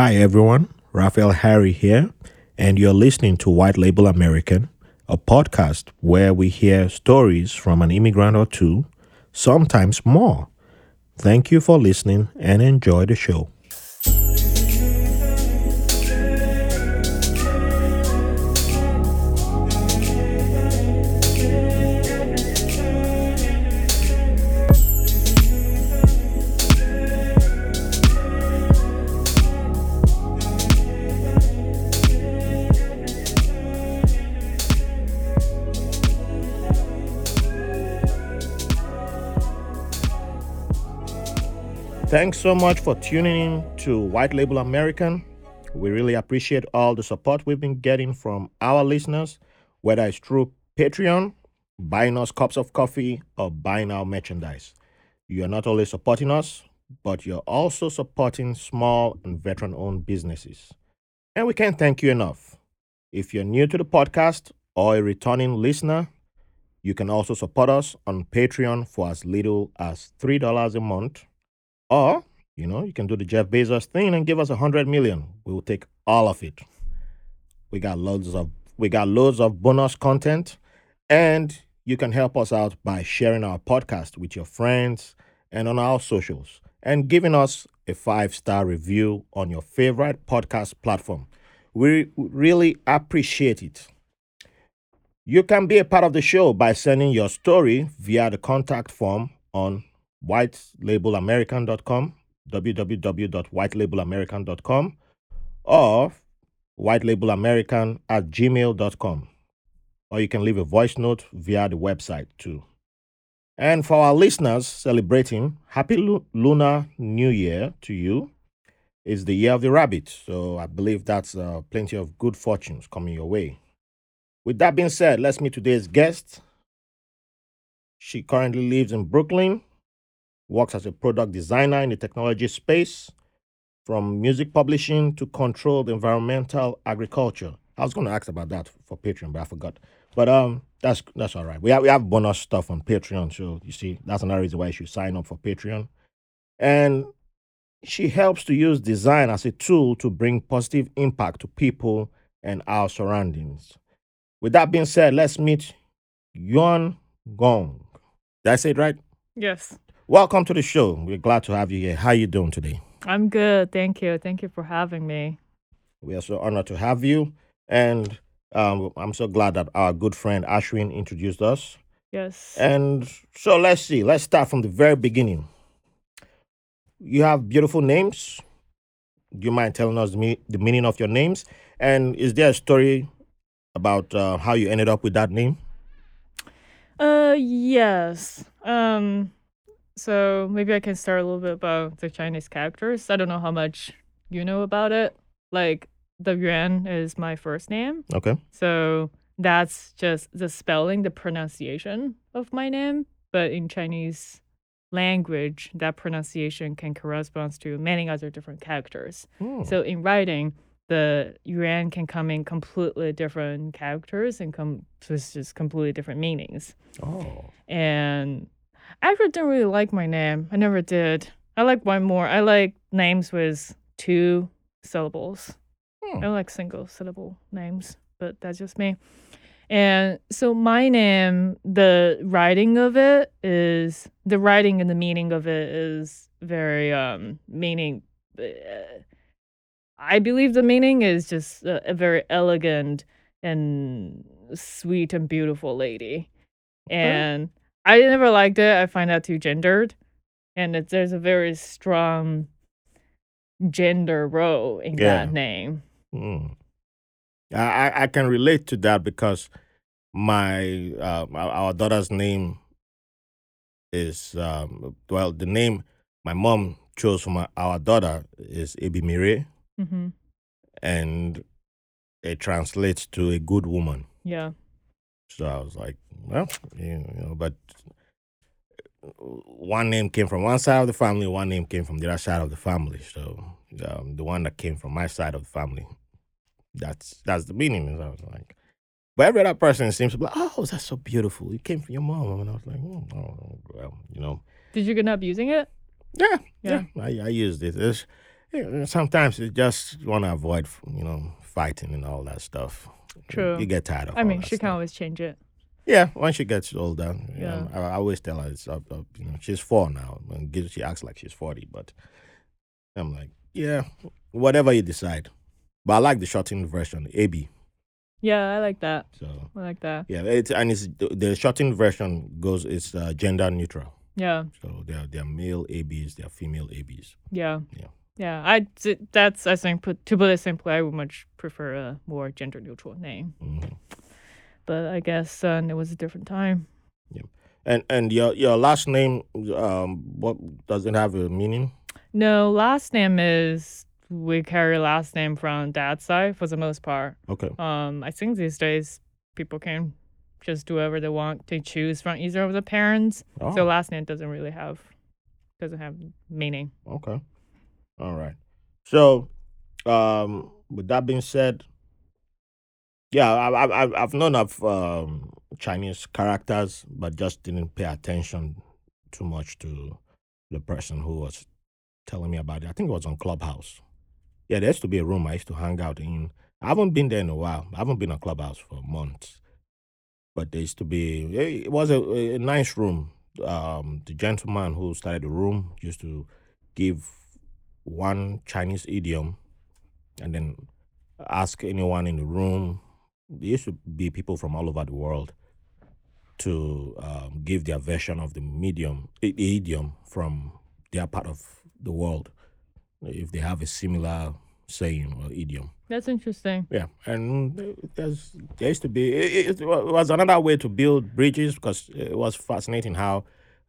Hi, everyone. Raphael Harry here, and you're listening to White Label American, a podcast where we hear stories from an immigrant or two, sometimes more. Thank you for listening and enjoy the show. Thanks so much for tuning in to White Label American. We really appreciate all the support we've been getting from our listeners, whether it's through Patreon, buying us cups of coffee, or buying our merchandise. You are not only supporting us, but you're also supporting small and veteran owned businesses. And we can't thank you enough. If you're new to the podcast or a returning listener, you can also support us on Patreon for as little as $3 a month or, you know, you can do the Jeff Bezos thing and give us a hundred million. We will take all of it. We got loads of we got loads of bonus content, and you can help us out by sharing our podcast with your friends and on our socials and giving us a five star review on your favorite podcast platform. We really appreciate it. You can be a part of the show by sending your story via the contact form on whitelabelamerican.com, www.whitelabelamerican.com, or whitelabelamerican at gmail.com. Or you can leave a voice note via the website too. And for our listeners celebrating, Happy Lu- Lunar New Year to you. It's the year of the rabbit, so I believe that's uh, plenty of good fortunes coming your way. With that being said, let's meet today's guest. She currently lives in Brooklyn works as a product designer in the technology space, from music publishing to controlled environmental agriculture. I was going to ask about that for Patreon, but I forgot. But um, that's that's all right. We have we have bonus stuff on Patreon, so you see that's another reason why you should sign up for Patreon. And she helps to use design as a tool to bring positive impact to people and our surroundings. With that being said, let's meet Yuan Gong. Did I say it right? Yes. Welcome to the show. We're glad to have you here. How are you doing today? I'm good. Thank you. Thank you for having me. We are so honored to have you. And um, I'm so glad that our good friend Ashwin introduced us. Yes. And so let's see. Let's start from the very beginning. You have beautiful names. Do you mind telling us the, me- the meaning of your names? And is there a story about uh, how you ended up with that name? Uh yes. Um so maybe I can start a little bit about the Chinese characters. I don't know how much you know about it. Like the Yuan is my first name. Okay. So that's just the spelling, the pronunciation of my name. But in Chinese language, that pronunciation can correspond to many other different characters. Hmm. So in writing, the yuan can come in completely different characters and come with just completely different meanings. Oh. And I actually don't really like my name. I never did. I like one more. I like names with two syllables. Hmm. I like single syllable names, but that's just me. And so my name, the writing of it is the writing and the meaning of it is very um meaning. Uh, I believe the meaning is just a, a very elegant and sweet and beautiful lady, and I never liked it. I find that too gendered, and it, there's a very strong gender role in Yeah. that name. Hmm. I, I can relate to that because my uh our daughter's name is um well the name my mom chose for my, our daughter is Ebimire hmm and it translates to a good woman. Yeah. So I was like, well, you know, but one name came from one side of the family, one name came from the other side of the family. So um, the one that came from my side of the family, that's that's the meaning. And I was like, but every other person seems to be like, oh, that's so beautiful. It came from your mom, and I was like, oh, oh, well, you know, Did you end up using it? yeah, Yeah. yeah, I, I used it. It's, Yeah, sometimes you just want to avoid, you know, fighting and all that stuff. True. You get tired of. I mean, she can always change it. Yeah, when she gets older, Yeah. I, I always tell her it's up, up. You know, she's four now, and she acts like she's forty. But I'm like, yeah, whatever you decide. But I like the shortened version, AB. Yeah, I like that. So I like that. yeah, it's and it's the, the shortened version goes it's uh, gender neutral. Yeah. So they're they're male ABs, they're female ABs. Yeah. Yeah. Yeah. I that's I think put to put it simply, I would much prefer a more gender neutral name. Mhm. But I guess uh, it was a different time. And and your your last name, um, what does it have a meaning? No, last name is we carry last name from dad's side for the most part. Okay. Um, I think these days people can just do whatever they want. to choose from either of the parents. Oh, So last name doesn't really have doesn't have meaning. okay. All right. So, um, with that being said, yeah, I, I, I- I've known of um, Chinese characters, but just didn't pay attention too much to the person who was telling me about it. I think it was on Clubhouse. Yeah, there used to be a room I used to hang out in. I haven't been there in a while. I haven't been on Clubhouse for months. But there used to be, it was a, a nice room. Um, the gentleman who started the room used to give one Chinese idiom and then ask anyone in the room. There used to be people from all over the world to um, give their version of the medium, the idiom from their part of the world, if they have a similar saying or idiom. That's interesting. Yeah, and there's there used to be it, it was another way to build bridges because it was fascinating how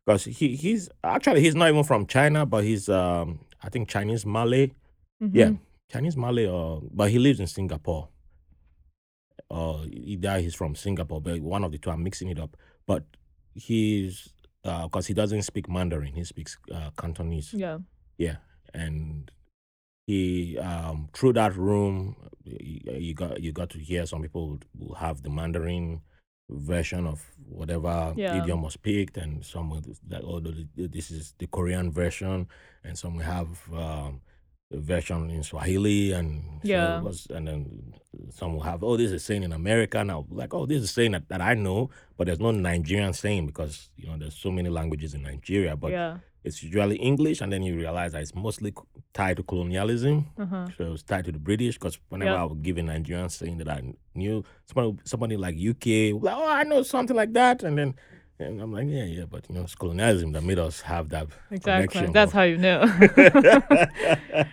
because he he's actually he's not even from China but he's um I think Chinese Malay. Yeah Mhm. Chinese Malay or but he lives in Singapore. Or either he's from Singapore but one of the two I'm mixing it up. But he's because he doesn't speak Mandarin he speaks uh, Cantonese. Yeah. yeah, and he um through that room, you, you got you got to hear some people will have the Mandarin version of whatever Yeah. idiom was picked, and some that oh th- th- this is the Korean version, and some will have um, version in Swahili, and so Yeah. was, and then some will have oh this is saying in America now, like oh this is saying that, that I know, but there's no Nigerian saying because you know there's so many languages in Nigeria, but yeah. it's usually English, and then you realize that it's mostly tied to colonialism. Uh-huh. So it's tied to the British. Because whenever Yep. I would give a Nigerian saying that I knew, somebody, somebody like UK, like, oh, I know something like that, and then, and I'm like, yeah, yeah, but you know, it's colonialism that made us have that Exactly. connection. That's how you know.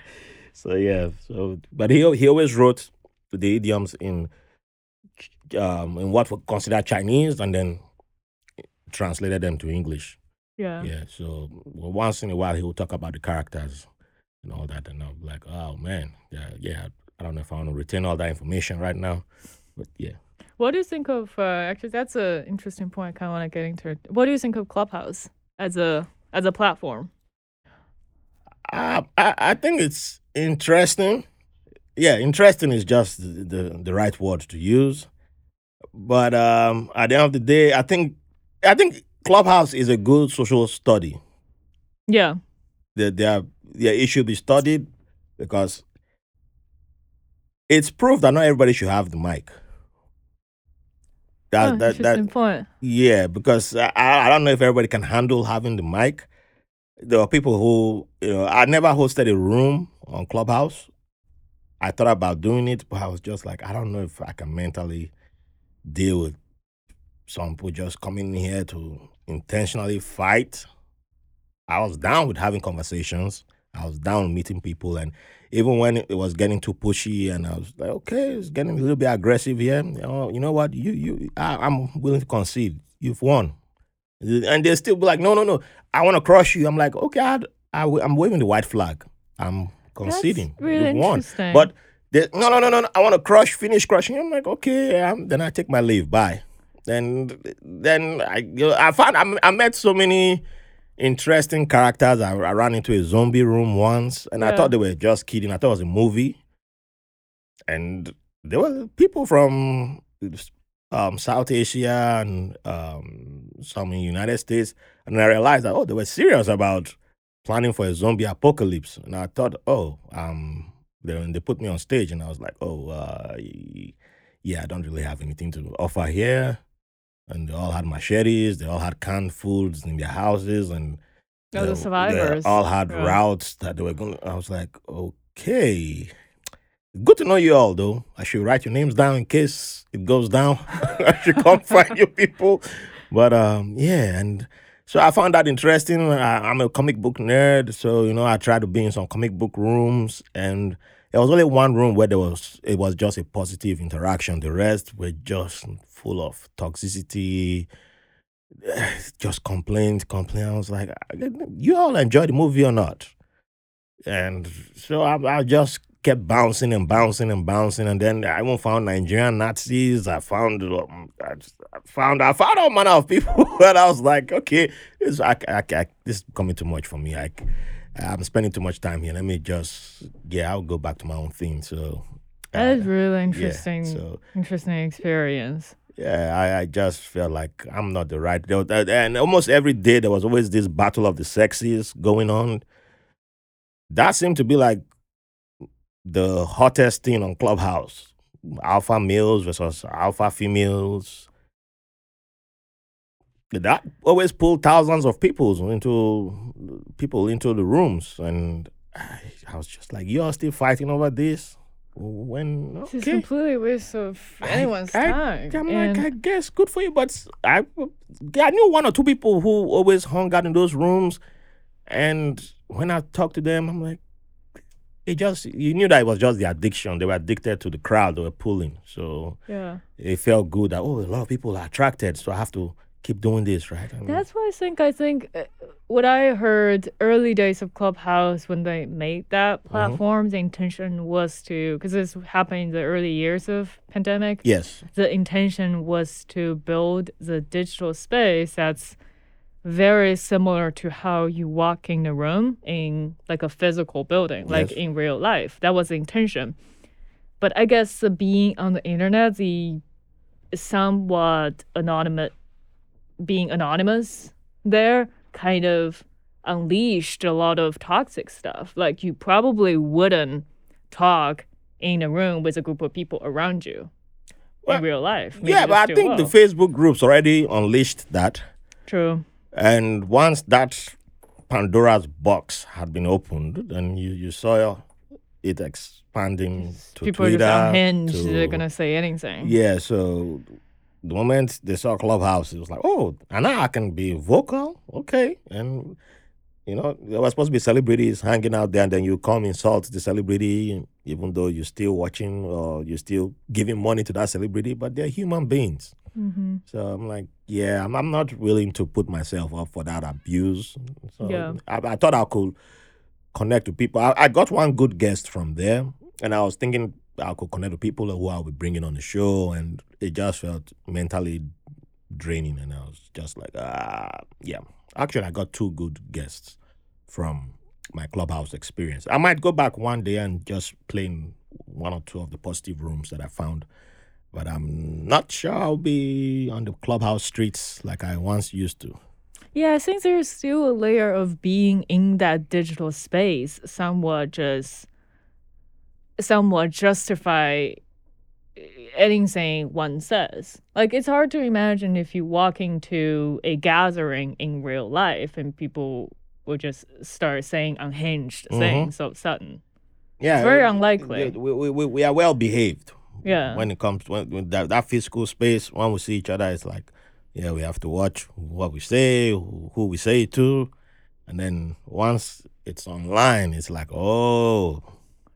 so yeah, so but he he always wrote the idioms in um in what were considered Chinese, and then translated them to English. yeah. Yeah, so well, once in a while he will talk about the characters and all that, and I'm like, oh man, yeah, yeah. I don't know if I want to retain all that information right now, but yeah. What do you think of uh, actually that's an interesting point I kinda wanna get into. it. What do you think of Clubhouse as a as a platform? I I, I think it's interesting. Yeah, interesting is just the, the the right word to use. But um, at the end of the day, I think I think Clubhouse is a good social study. Yeah. Their their their issue be studied because it's proof that not everybody should have the mic. That Oh, that interesting that point. yeah, because I I don't know if everybody can handle having the mic. There are people who you know I never hosted a room on Clubhouse. I thought about doing it, but I was just like I don't know if I can mentally deal with some people just coming in here to intentionally fight. I was down with having conversations. I was down meeting people, and even when it was getting too pushy, and I was like, okay, it's getting a little bit aggressive here. You know, you know what? You, you, I, I'm willing to concede. You've won, and they still be like, no, no, no. I want to crush you. I'm like, okay, I, I, am waving the white flag. I'm conceding. That's really You've won. But they, no, no, no, no, no. I want to crush, finish crushing. I'm like, okay. Um, then I take my leave. Bye. Then, then I, I found I, I met so many interesting characters. I, I ran into a zombie room once, and I thought they were just kidding. I thought it was a movie, and there were people from um, South Asia and um, some in United States, and I realized that oh, they were serious about planning for a zombie apocalypse, and I thought, oh, um, then they put me on stage, and I was like, oh, uh, yeah, I don't really have anything to offer here. And they all had machetes, they all had canned foods in their houses, and Oh, the they, they survivors. all had Yeah. routes that they were going. I was like, okay, good to know you all, though. I should write your names down in case it goes down. I should come find you people. But um, yeah, and so I found that interesting. I, I'm a comic book nerd, so you know I tried to be in some comic book rooms, and there was only one room where there was it was just a positive interaction. The rest were just full of toxicity, just complaints, complaints. I was like, you all enjoy the movie or not? And so I, I just kept bouncing and bouncing and bouncing, and then I even found Nigerian Nazis. I found, um, I, found, I found all manner of people, and I was like, okay, this, I, I, I, this is coming too much for me. I, I'm spending too much time here. Let me just, yeah, I'll go back to my own thing. So, That uh, is really yeah, interesting. so Interesting experience. yeah, I, I just felt like I'm not the right. And almost every day there was always this battle of the sexes going on. That seemed to be like the hottest thing on Clubhouse. Alpha males versus alpha females. That always pulled thousands of people into people into the rooms, and I, I was just like, "You're still fighting over this?" When This is okay. completely waste of I- anyone's I- time. I'm and like, I guess good for you, but I, I knew one or two people who always hung out in those rooms, and when I talked to them, I'm like, it just you knew that it was just the addiction. They were addicted to the crowd they were pulling, so yeah. it felt good that oh, a lot of people are attracted, so I have to keep doing this, right? I mean, That's why I think I think uh, what I heard early days of Clubhouse when they made that Mm-hmm. platform, the intention was to because this happened in the early years of pandemic. yes, The intention was to build the digital space that's very similar to how you walk in a room in like a physical building, like Yes. in real life. That was the intention. But I guess the being on the internet, the somewhat anonymous being anonymous there kind of unleashed a lot of toxic stuff. Like you probably wouldn't talk in a room with a group of people around you Well, in real life. Maybe yeah, but I think the. Facebook groups already unleashed that. True. And once that Pandora's box had been opened, and you, you saw it expanding to people are Twitter. just unhinged. to- They're gonna say anything. Yeah, so the moment they saw Clubhouse, it was like, oh, and now I can be vocal, okay. And, you know, there was supposed to be celebrities hanging out there, and then you come insult the celebrity, even though you're still watching or you're still giving money to that celebrity, but they're human beings. hmm So I'm like, yeah, I'm, I'm not willing to put myself up for that abuse. So Yeah. I, I thought I could connect to people. I, I got one good guest from there, and I was thinking I could connect with people who I'll be bringing on the show, and it just felt mentally draining. And I was just like, ah, yeah. Actually, I got two good guests from my clubhouse experience. I might go back one day and just play in one or two of the positive rooms that I found but I'm not sure I'll be on the clubhouse streets like I once used to. Yeah, I think there's still a layer of being in that digital space, somewhat just, somewhat justify anything one says. Like it's hard to imagine if you walk into a gathering in real life and people will just start saying unhinged Mhm. things of sudden. Yeah, it's very uh, unlikely. We, we, we, are well behaved. Yeah. When it comes when, when that, that physical space, when we see each other, it's like, yeah, we have to watch what we say, who, who we say it to. And then once it's online, it's like, oh,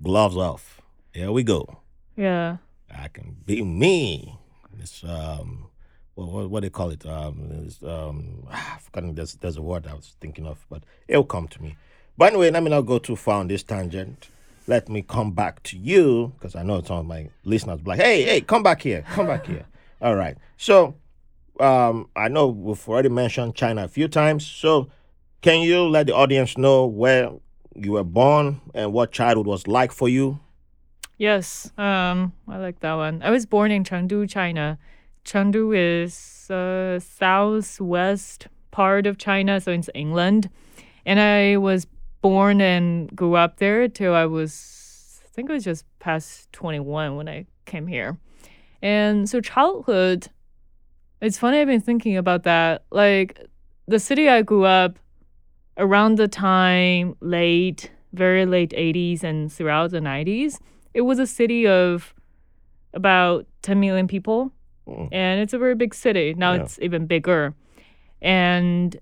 gloves off. Here we go. Yeah. I can be me. It's um, what what, what do they call it? Um, it's, um, I've forgotten. There's there's a word I was thinking of, but it'll come to me. But anyway, let me not go too far on this tangent. Let me come back to you because I know some of my listeners like, hey, hey, come back here, come back here. All right. So, um, I know we've already mentioned China a few times. So, can you let the audience know where you were born and what childhood was like for you? Yes, um, I like that one. I was born in Chengdu, China. Chengdu is uh, southwest part of China, so it's England. And I was born and grew up there till I was, I think it was just past 21 when I came here. And so childhood, it's funny I've been thinking about that. Like the city I grew up around the time late, very late 80s and throughout the 90s, it was a city of about 10 million people. Mm. And it's a very big city. Now Yeah. it's even bigger. And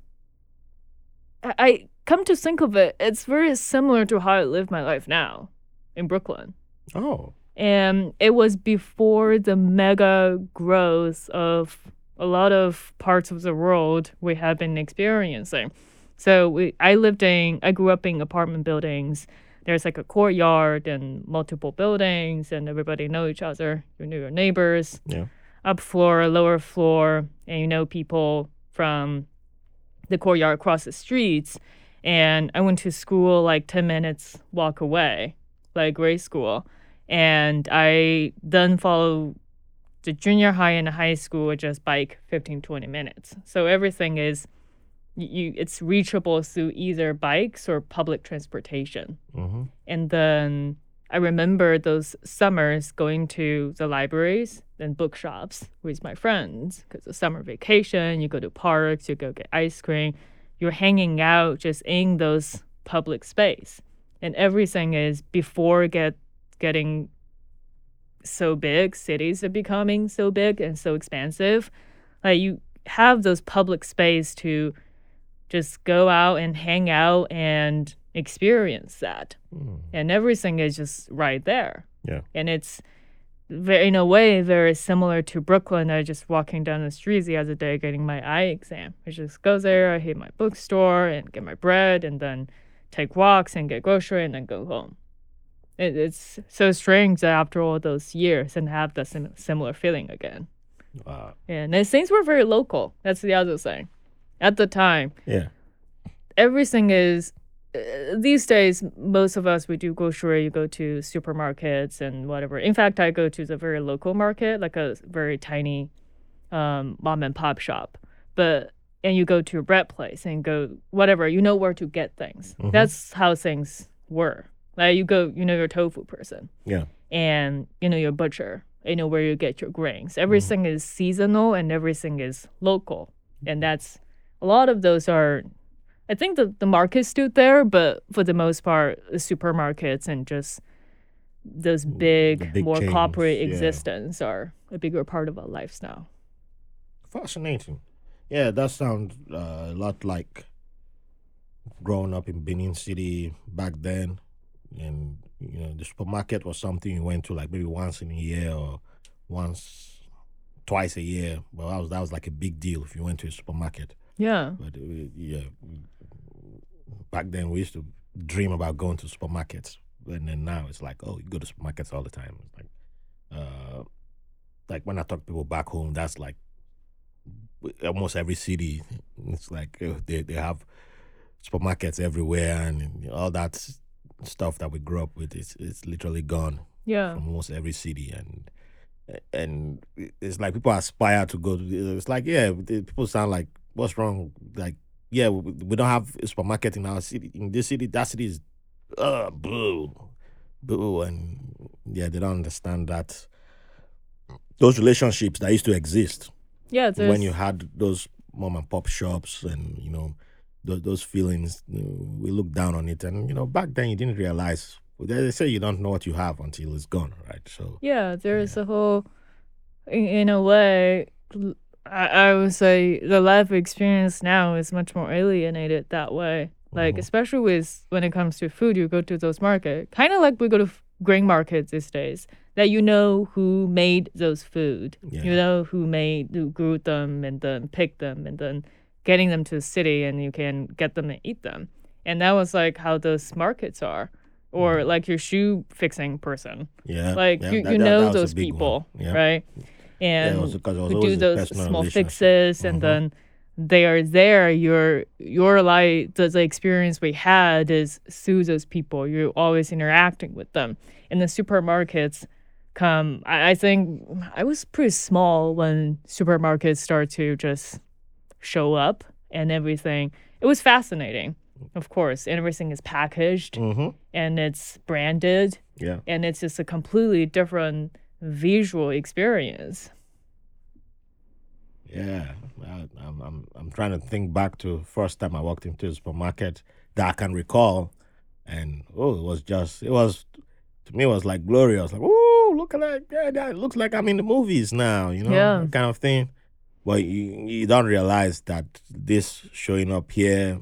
I I come to think of it, it's very similar to how I live my life now in Brooklyn. Oh. And it was before the mega growth of a lot of parts of the world we have been experiencing. So we, I lived in, I grew up in apartment buildings. There's like a courtyard and multiple buildings, and everybody know each other. You know your neighbors, Yeah. up floor, lower floor, and you know people from the courtyard across the streets. And I went to school like 10 minutes walk away, like grade school. And I then follow the junior high and high school just bike 15, 20 minutes. So everything is, you, it's reachable through either bikes or public transportation. Mm-hmm. And then I remember those summers going to the libraries and bookshops with my friends because it's summer vacation. You go to parks, you go get ice cream. You're hanging out just in those public space, and everything is before get getting so big. Cities are becoming so big and so expansive. Like you have those public space to just go out and hang out and experience that Mm. and everything is just right there. Yeah. And it's very, in a way very similar to Brooklyn. I was just walking down the streets the other day getting my eye exam. I just go there, I hit my bookstore and get my bread, and then take walks and get grocery, and then go home. It, it's so strange that after all those years and have the sim- similar feeling again. Wow. And things were very local. That's the other thing. At the time, Yeah. everything is uh, these days most of us we do grocery you go to supermarkets and whatever. In fact i go to the very local market like a very tiny um, mom and pop shop. But and you go to a bread place and go whatever you know where to get things. Mhm. that's how things were. Like you go you know your tofu person. Yeah. and you know your butcher. You know where you get your grains. Everything is seasonal and everything is local. And that's a lot of those are i think the, the market's still there but for the most part the supermarkets and just those big, big more chains, corporate yeah. existence are a bigger part of our lives now Fascinating. Yeah, that sounds uh, a lot like growing up in Benin City back then. And, you know, the supermarket was something you went to like maybe once in a year or once, twice a year. Well, that was, that was like a big deal if you went to a supermarket. Yeah But uh, yeah, back then we used to dream about going to supermarkets, and then now it's like, oh, you go to supermarkets all the time. It's like, uh, like when I talk to people back home, that's like almost every city. It's like uh, they they have supermarkets everywhere, and all that stuff that we grew up with. It's it's literally gone yeah from almost every city and and it's like people aspire to go to it's like yeah people sound like what's wrong? Like yeah we, we don't have a supermarket in our city. In this city that city is uh boo boo and yeah they don't understand that those relationships that used to exist yeah when you had those mom and pop shops and you know those, those feelings you know, we look down on it. And you know back then you didn't realize they say you don't know what you have until it's gone right? So Yeah, there's a whole, in, in a way, I, I would say the life experience now is much more alienated that way. Like, Mhm. especially with when it comes to food, you go to those markets, kind of like we go to f- grain markets these days, that you know who made those food, Yeah. you know who made, who grew them and then picked them and then getting them to the city and you can get them and eat them. And that was like how those markets are. Or like your shoe fixing person yeah like yeah, you, that- you know that those people yeah right and it was because it was who do those small fixes and Mhm. then they are there your your life the, the experience we had is through those people you're always interacting with them in the supermarkets come I, I think i was pretty small when supermarkets start to just show up and everything it was fascinating of course, everything is packaged Mm-hmm. and it's branded Yeah. and it's just a completely different visual experience. Yeah, I, I'm, I'm I'm trying to think back to first time I walked into a supermarket that I can recall, and oh, it was just it was to me it was like glorious. Like, oh, look at that! Yeah, that looks like I'm in the movies now. You know, Yeah. kind of thing. But you you don't realize that this showing up here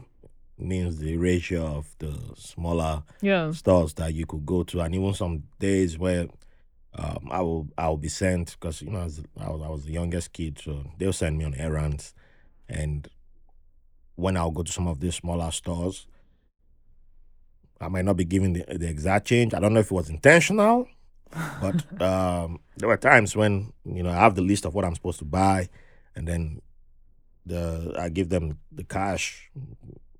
means the ratio of the smaller Yeah. stores that you could go to, and even some days where um, I will I will be sent because you know I was, I was the youngest kid, so they'll send me on errands, and when I'll go to some of these smaller stores, I might not be given the, the exact change. I don't know if it was intentional, but um, there were times when you know I have the list of what I'm supposed to buy, and then the I give them the cash,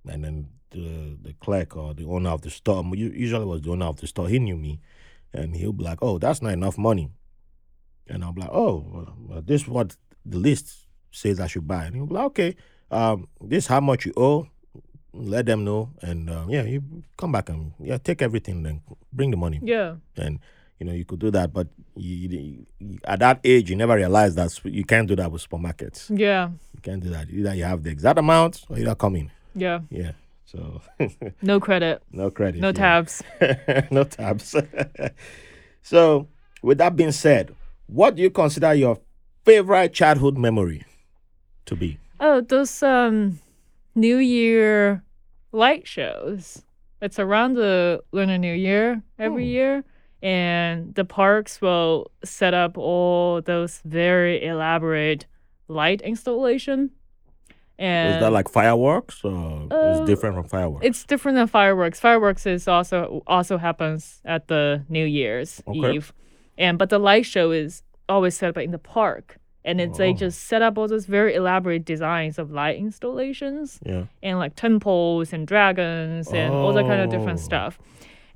and then the the clerk or the owner of the store usually was the owner of the store. He knew me, and he'll be like, "Oh, that's not enough money," and I'm like, "Oh, well, this is what the list says I should buy," and he'll be like, "Okay, um, this is how much you owe." Let them know, and uh, yeah, you come back and yeah, take everything, then. Bring the money. Yeah. and you know you could do that but you, you, you- at that age you never realize that you can't do that with supermarkets. Yeah. you can't do that. Either you have the exact amount or you're not coming Yeah. yeah so No credit. no credit No yeah. tabs. no tabs so with that being said what do you consider your favorite childhood memory to be Oh, those um New Year light shows. It's around the Lunar New Year every Hmm. year. And the parks will set up all those very elaborate light installation. And is that like fireworks or Uh, it's different from fireworks it's different than fireworks. Fireworks is also also happens at the New Year's Okay. Eve, and but the light show is always set up in the park, and it's they Oh. just set up all those very elaborate designs of light installations yeah and like temples and dragons and all that kind of different Oh. stuff.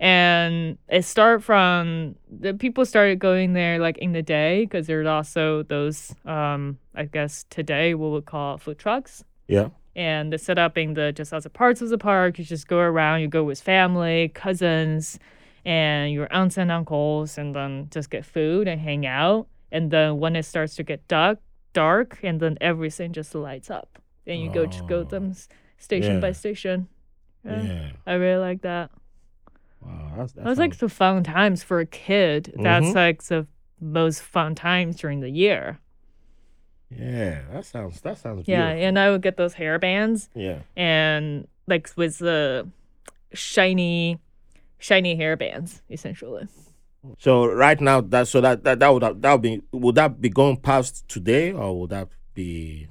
And it started from the people started going there like in the day because there's also those um I guess today what we would call food trucks yeah and they set up in the just other parts of the park. You just go around. You go with family, cousins, and your aunts and uncles, and then just get food and hang out. And then when it starts to get dark, dark, and then everything just lights up. And you go to go Oh. them station by station. Yeah, yeah I really like that. wow that's, That was like the fun times for a kid. That's Mhm. like the most fun times during the year. Yeah that sounds that sounds Yeah, beautiful. and I would get those hair bands. yeah. and like with the shiny shiny hair bands essentially. So right now, that so that that, that would that would be would that be going past today or would that be?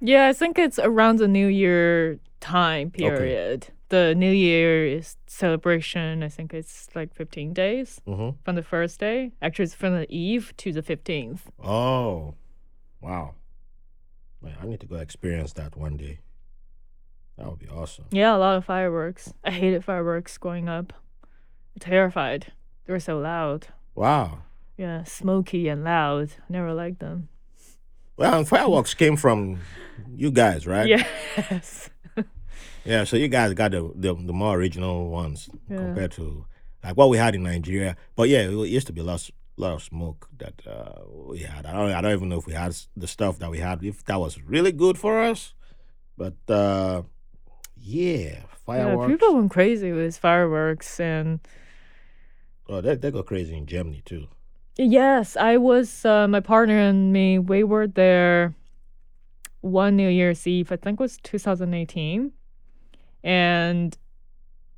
Yeah i think it's around the new year time period. The new year is celebration i think it's like 15 days hmm from the first day. Actually it's from the eve to the 15th Oh, wow! Man, I need to go experience that one day. That would be awesome. yeah a lot of fireworks i hated fireworks growing up terrified they were so loud Wow. yeah smoky and loud never liked them Well, and fireworks came from you guys, right? yes Yeah. So you guys got the the, the more original ones Yeah. compared to like what we had in Nigeria. But yeah, it used to be a lot of smoke that uh, we had. I don't I don't even know if we had the stuff that we had if that was really good for us. But uh, yeah, fireworks. Yeah, people went crazy with fireworks and Oh, they, they go crazy in Germany too. yes, I was uh, my partner and me. We were there one New Year's Eve. I think it was 2018, and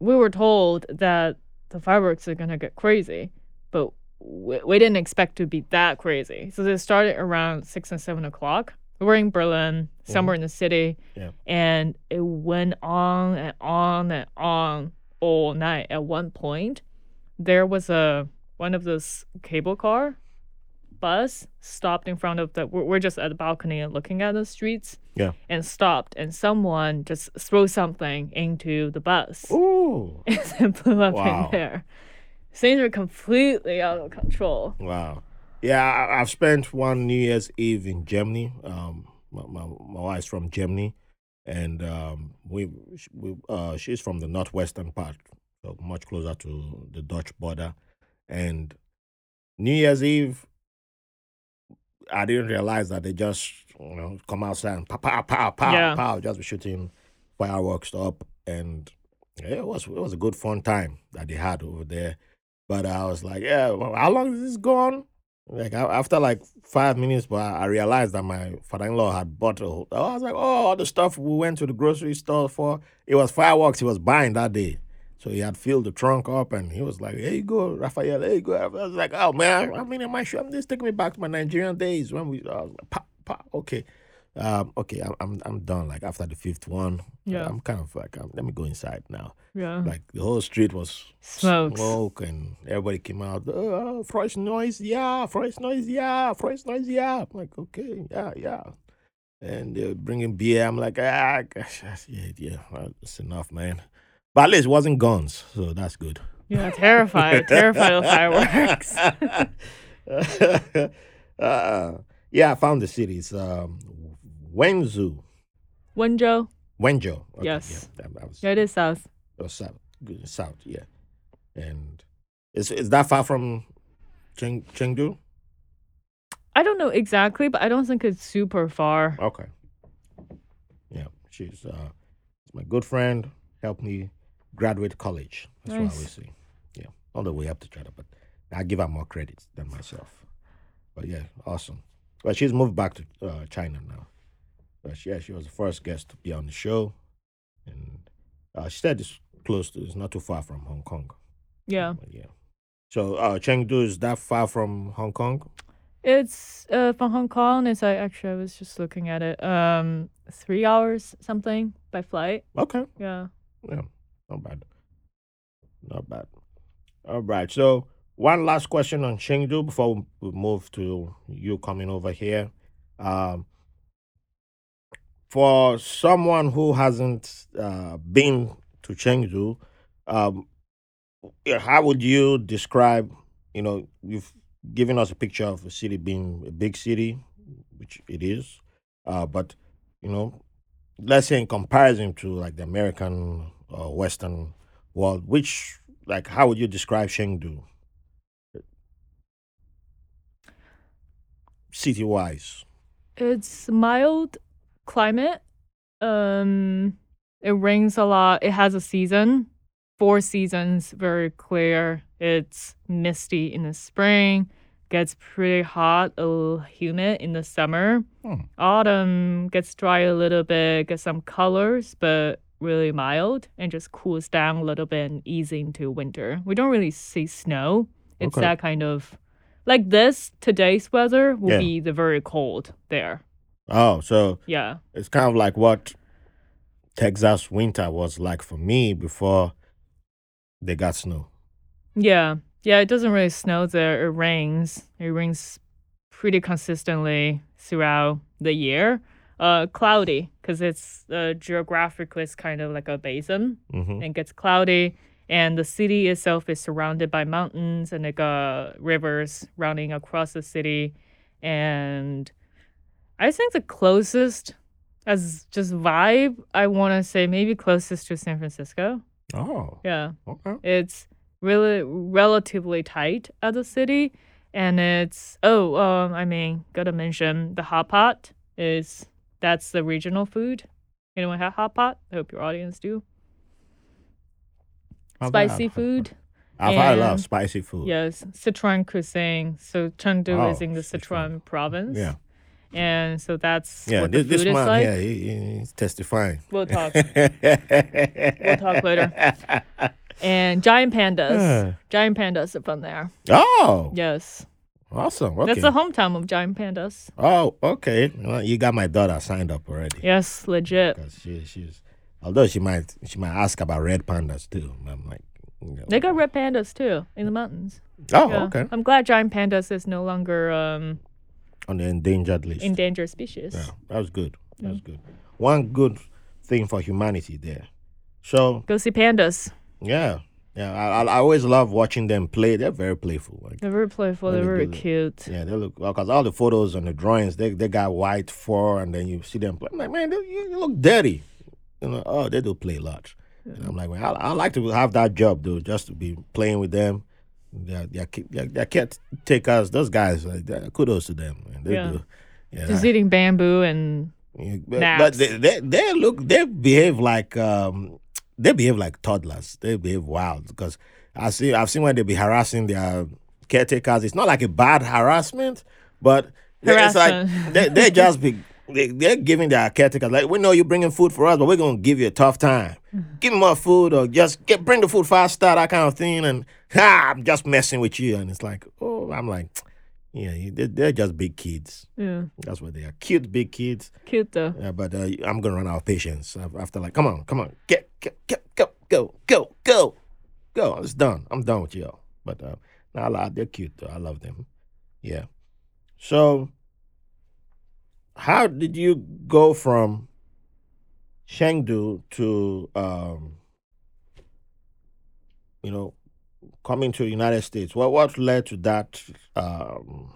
we were told that the fireworks are gonna get crazy, but we, we didn't expect to be that crazy. So they started around six and seven o'clock. We were in Berlin, mm-hmm. somewhere in the city, Yeah. and it went on and on and on all night. At one point, there was a one of those cable car bus stopped in front of the we're, we're just at the balcony and looking at the streets Yeah. and stopped and someone just threw something into the bus Ooh. and blew up Wow. in there things were completely out of control Wow. Yeah, I, I've spent one New Year's Eve in Germany. Um, my, my, my wife's from Germany, and um, we, we uh, she's from the northwestern part, so much closer to the Dutch border. And New Year's Eve, I didn't realize that they just you know come outside and pow pow pow pow Yeah. pow, just be shooting fireworks up, and yeah, it was it was a good fun time that they had over there. But I was like, yeah, well, how long is this going? Like after like five minutes, but I I realized that my father-in-law had bought a whole. I was like, oh, all the stuff we went to the grocery store for. It was fireworks he was buying that day. So he had filled the trunk up, and he was like, "Here you go, Raphael. There you go." I was like, "Oh man, I mean, my shoe. This taking me back to my Nigerian days when we." I was like, "Pa, pa, okay, um, okay, I'm, I'm, I'm done. Like after the fifth one, Yeah. I'm kind of like, um, let me go inside now. Yeah. Like the whole street was Smokes. smoke, and everybody came out. Oh, fresh noise, yeah, fresh noise, yeah, fresh noise, yeah. I'm like, okay, yeah, yeah. And they're bringing beer. I'm like, ah, gosh, yeah, yeah, it's enough, man. But at least it wasn't guns, so that's good. Yeah. Terrified. terrified of fireworks. uh, yeah, I found the city. It's um, Wenzhou, Wenzhou. Wenzhou. Okay, Yes. yeah, that, that was, Yeah, it is south. Was south, south, yeah. And is is that far from Cheng, Chengdu? I don't know exactly, but I don't think it's super far. Okay. Yeah, she's uh, my good friend. Helped me graduate college. That's what I Nice. always say. Yeah, on the way up to China, but I give her more credit than myself. But yeah, awesome. Well, she's moved back to uh, China now. But yeah, she was the first guest to be on the show, and uh, she said it's close to, it's not too far from Hong Kong. Yeah. Yeah. So uh, Chengdu is that far from Hong Kong? It's uh from Hong Kong. It's like actually I was just looking at it. Um, three hours something by flight. Okay. Yeah. Yeah, not bad. Not bad. All right. So one last question on Chengdu before we- we move to you coming over here. Um, for someone who hasn't uh, been to Chengdu, um, how would you describe? You know, you've given us a picture of a city being a big city, which it is, uh, but you know, let's say in comparison to like the American or Western world, which like how would you describe Chengdu? City wise. It's mild climate. Um, it rains a lot. It has a season, four seasons, very clear. It's misty in the spring, gets pretty hot, a little humid in the summer. Hmm. Autumn gets dry a little bit, gets some colors, but really mild and just cools down a little bit and easy into winter. We don't really see snow. It's Okay. that kind of like this today's weather will Yeah. be the very cold there. Oh, so Yeah. it's kind of like what Texas winter was like for me before they got snow. Yeah. Yeah, it doesn't really snow there. It rains. It rains pretty consistently throughout the year. Uh, cloudy because it's uh, geographically it's kind of like a basin. hmm It gets cloudy, and the city itself is surrounded by mountains and like uh, rivers running across the city. And I think the closest, as just vibe, I want to say maybe closest to San Francisco. Oh, Yeah. okay. It's really relatively tight as a city, and it's oh, um, I mean, gotta mention the hot pot is that's the regional food. Anyone have hot pot? I hope your audience do. How Spicy food. I've had a lot of spicy food. Yes, Sichuan cuisine. So Chengdu Oh, is in the Sichuan. Sichuan province. Yeah. And so that's Yeah, what the this, this food is man like. here, he, he- he's testifying. We'll talk. we'll talk later. And giant pandas. giant pandas are from there. oh, Yes. awesome. Okay. That's the hometown of giant pandas. oh, okay. Well, you got my daughter signed up already. Yes, legit. Because she, she's, although she might, she might ask about red pandas too. I'm like, you know. They got red pandas too in the mountains. Oh, Yeah. okay. I'm glad giant pandas is no longer um On the endangered list. endangered species. yeah, that was good. That was mm. good. One good thing for humanity there. So Go see pandas. yeah, yeah. I, I I always love watching them play. They're very playful. Like They're very playful. They're very good. cute. yeah, they look because all the photos and the drawings they they got white fur and then you see them play. I'm like man, they, you, look dirty. you know, oh, they do play a lot. And I'm like, man, I, I like to have that job though, just to be playing with them. They're, they're, they're, they're. Those guys, like, kudos to them. Man. They Yeah. do. Yeah, Just eating bamboo and yeah, but, but they, they they look they behave like um they behave like toddlers. They behave wild because I see I've seen when they be harassing their caretakers. It's not like a bad harassment, but they- it's like Harassment. they they just be they, they're giving their caretakers like we know you're bringing food for us, but we're gonna give you a tough time. Mm-hmm. Give more food or just get bring the food faster, that kind of thing. And ha, I'm just messing with you. And it's like oh, I'm like yeah, they- they're just big kids. yeah, That's what they are. Cute big kids. cute though. Yeah, but uh, I'm gonna run out of patience after like, come on, come on, get, get, get, go, go, go, go, go. It's done. I'm done with y'all. But uh, nah, they're cute though. I love them. Yeah. So, how did you go from Chengdu to, um, you know, coming to the United States? What what led to that um,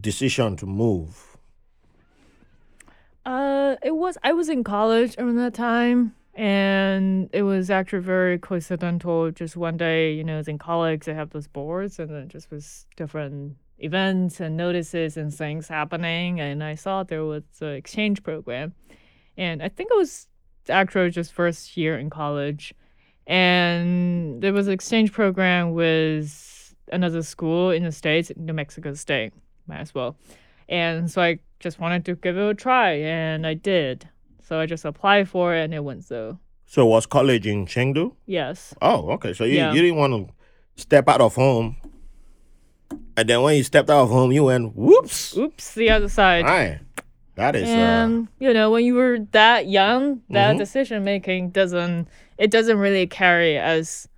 decision to move? Uh, it was I was in college around that time, and it was actually very coincidental. Just one day, you know, I was in college. I have those boards, and then just was different events and notices and things happening, and I saw there was an exchange program, and I think it was actually just first year in college, and there was an exchange program with another school in the states, New Mexico State, might as well. And so I just wanted to give it a try, and I did. So I just applied for it, and it went so. So was college in Chengdu? Yes. Oh, okay. So you, Yeah. you didn't want to step out of home, and then when you stepped out of home, you went whoops. Oops, the other side. Aye. That is uh, and you know, when you were that young, that Mhm. decision making doesn't it doesn't really carry as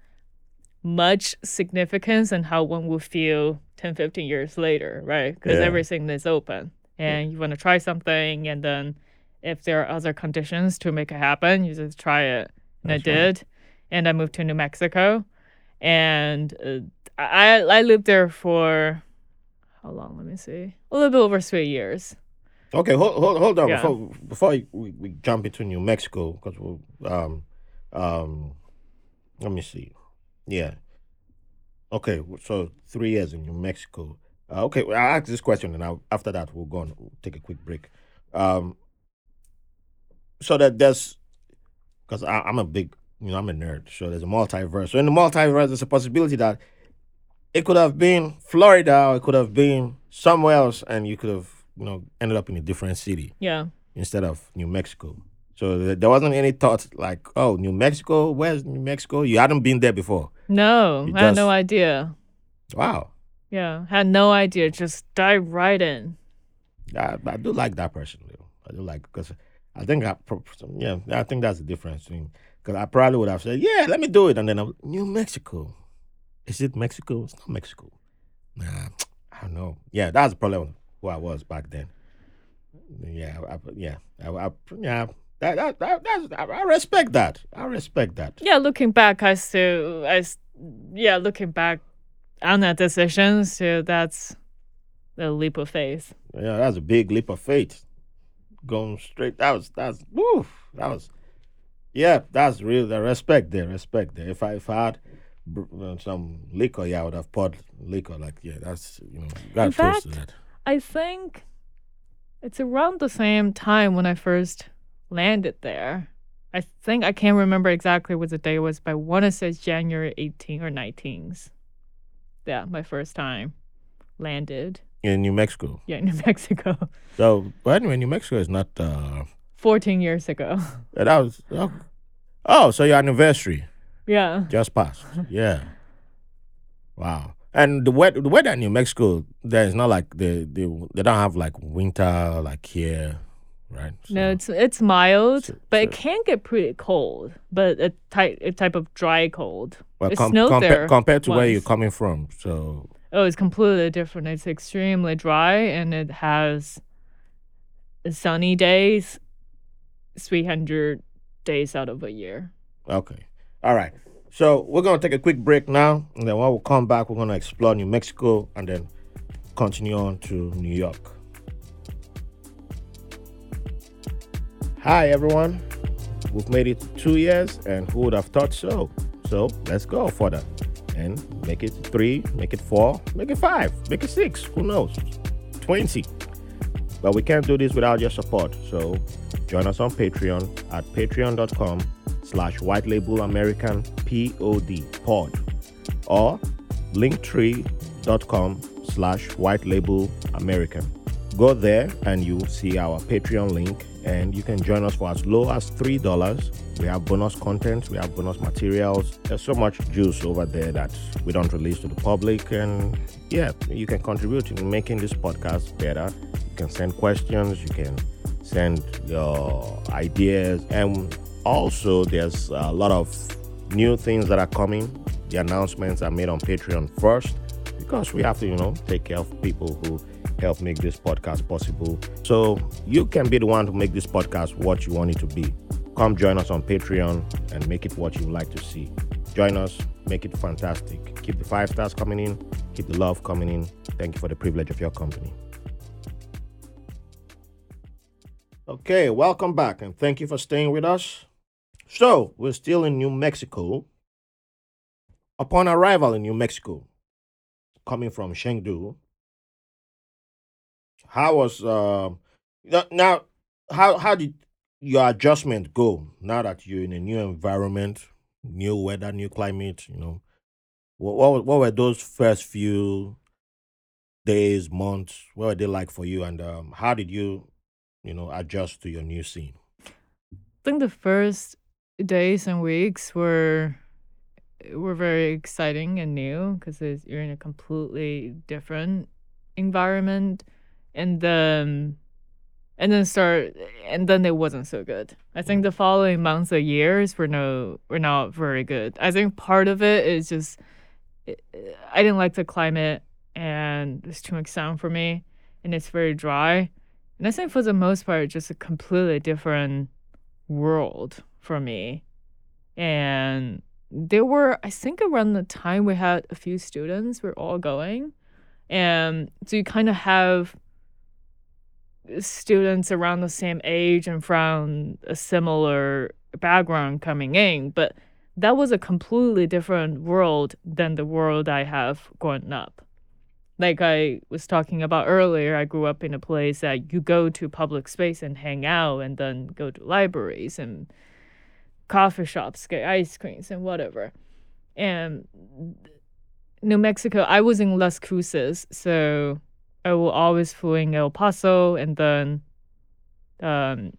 much significance and how one will feel 10, 15 years later, right? Because Yeah. everything is open, and you want to try something, and then if there are other conditions to make it happen, you just try it. And That's I right. did, and I moved to New Mexico, and uh, I I lived there for how long? Let me see, a little bit over three years. okay. Hold hold, hold on Yeah. before before we, we jump into New Mexico because we'll um um let me see. Yeah. Okay. So three years in New Mexico. Uh, okay. Well, I'll ask this question, and I'll, after that we'll go on. We'll take a quick break. Um. So that there's because I'm a big, you know, I'm a nerd. So there's a multiverse. So in the multiverse, there's a possibility that it could have been Florida, or it could have been somewhere else, and you could have, you know, ended up in a different city Yeah. instead of New Mexico. So th- there wasn't any thought like, oh, New Mexico, where's New Mexico? You hadn't been there before. No, You I had no idea. Wow. Yeah, had no idea. Just dive right in. I, I do like that personally. I do like because I think I, yeah, I think that's the difference because I probably would have said, yeah, let me do it, and then I'm, New Mexico. Is it Mexico? It's not Mexico. Nah, I don't know. Yeah, that's the problem who I was back then. Yeah, I, yeah, I, I, yeah. That, that, that, that's, I I respect that. I respect that. Yeah, looking back, I still, I, s- yeah, looking back on that decision, so that's a leap of faith. Yeah, that's a big leap of faith. Going straight. That was that's woo. That was yeah. That's real. The respect there. Respect there. If I if I had br- some liquor, yeah, I would have poured liquor. Like yeah, that's you know got In close to fact, that. I think it's around the same time when I first landed there. I think I can't remember exactly what the day was, but I want to say January 18 or 19th. Yeah, my first time landed. In New Mexico. Yeah, New Mexico. So, but anyway, New Mexico is not. uh 14 years ago. That was oh, oh so your anniversary yeah. just passed. Yeah. Wow. And the weather, the weather in New Mexico, there is not like they they they don't have like winter like here, right? No, it's it's mild, so- but it can get pretty cold. But a type a type of dry cold. Well, It com- snowed compa- there compared to where you're coming from. So, Oh, it's completely different. It's extremely dry, and it has sunny days, three hundred days out of a year. okay. All right. So, we're going to take a quick break now. And then when we come back, we're going to explore New Mexico and then continue on to New York. Hi, everyone. We've made it two years, and who would have thought so? So let's go further and make it three, make it four, make it five, make it six. Who knows? 20. But we can't do this without your support. So join us on Patreon at patreon.com slash white label American POD pod or linktree.com slash white label American. Go there and you'll see our Patreon link and you can join us for as low as $3. We have bonus content, we have bonus materials. There's so much juice over there that we don't release to the public. And yeah, you can contribute in making this podcast better. You can send questions, you can send your ideas. And also, there's a lot of new things that are coming. The announcements are made on Patreon first because we have to, you know, take care of people who help make this podcast possible. So you can be the one to make this podcast what you want it to be. Come join us on Patreon and make it what you like to see. Join us, make it fantastic. Keep the five stars coming in, keep the love coming in. Thank you for the privilege of your company. Okay, welcome back and thank you for staying with us. So, we're still in New Mexico. Upon arrival in New Mexico, coming from Chengdu, how was uh, now? How how did your adjustment go now that you're in a new environment, new weather, new climate? You know, what what, what were those first few days, months? What were they like for you, and um, how did you, you know, adjust to your new scene? I think the first days and weeks were were very exciting and new because you're in a completely different environment and then and then start and then it wasn't so good. I think mm. the following months or years were no were not very good. I think part of it is just eh, I didn't like the climate and there's too much sound for me and it's very dry. And I think for the most part just a completely different world for me. And there were I think around the time we had a few students we're all going. And so you kind of have students around the same age and from a similar background coming in, but that was a completely different world than the world I have grown up. Like I was talking about earlier, I grew up in a place that you go to public space and hang out and then go to libraries and coffee shops, get ice creams and whatever. And New Mexico, I was in Las Cruces, so I will always fly in El Paso and then um,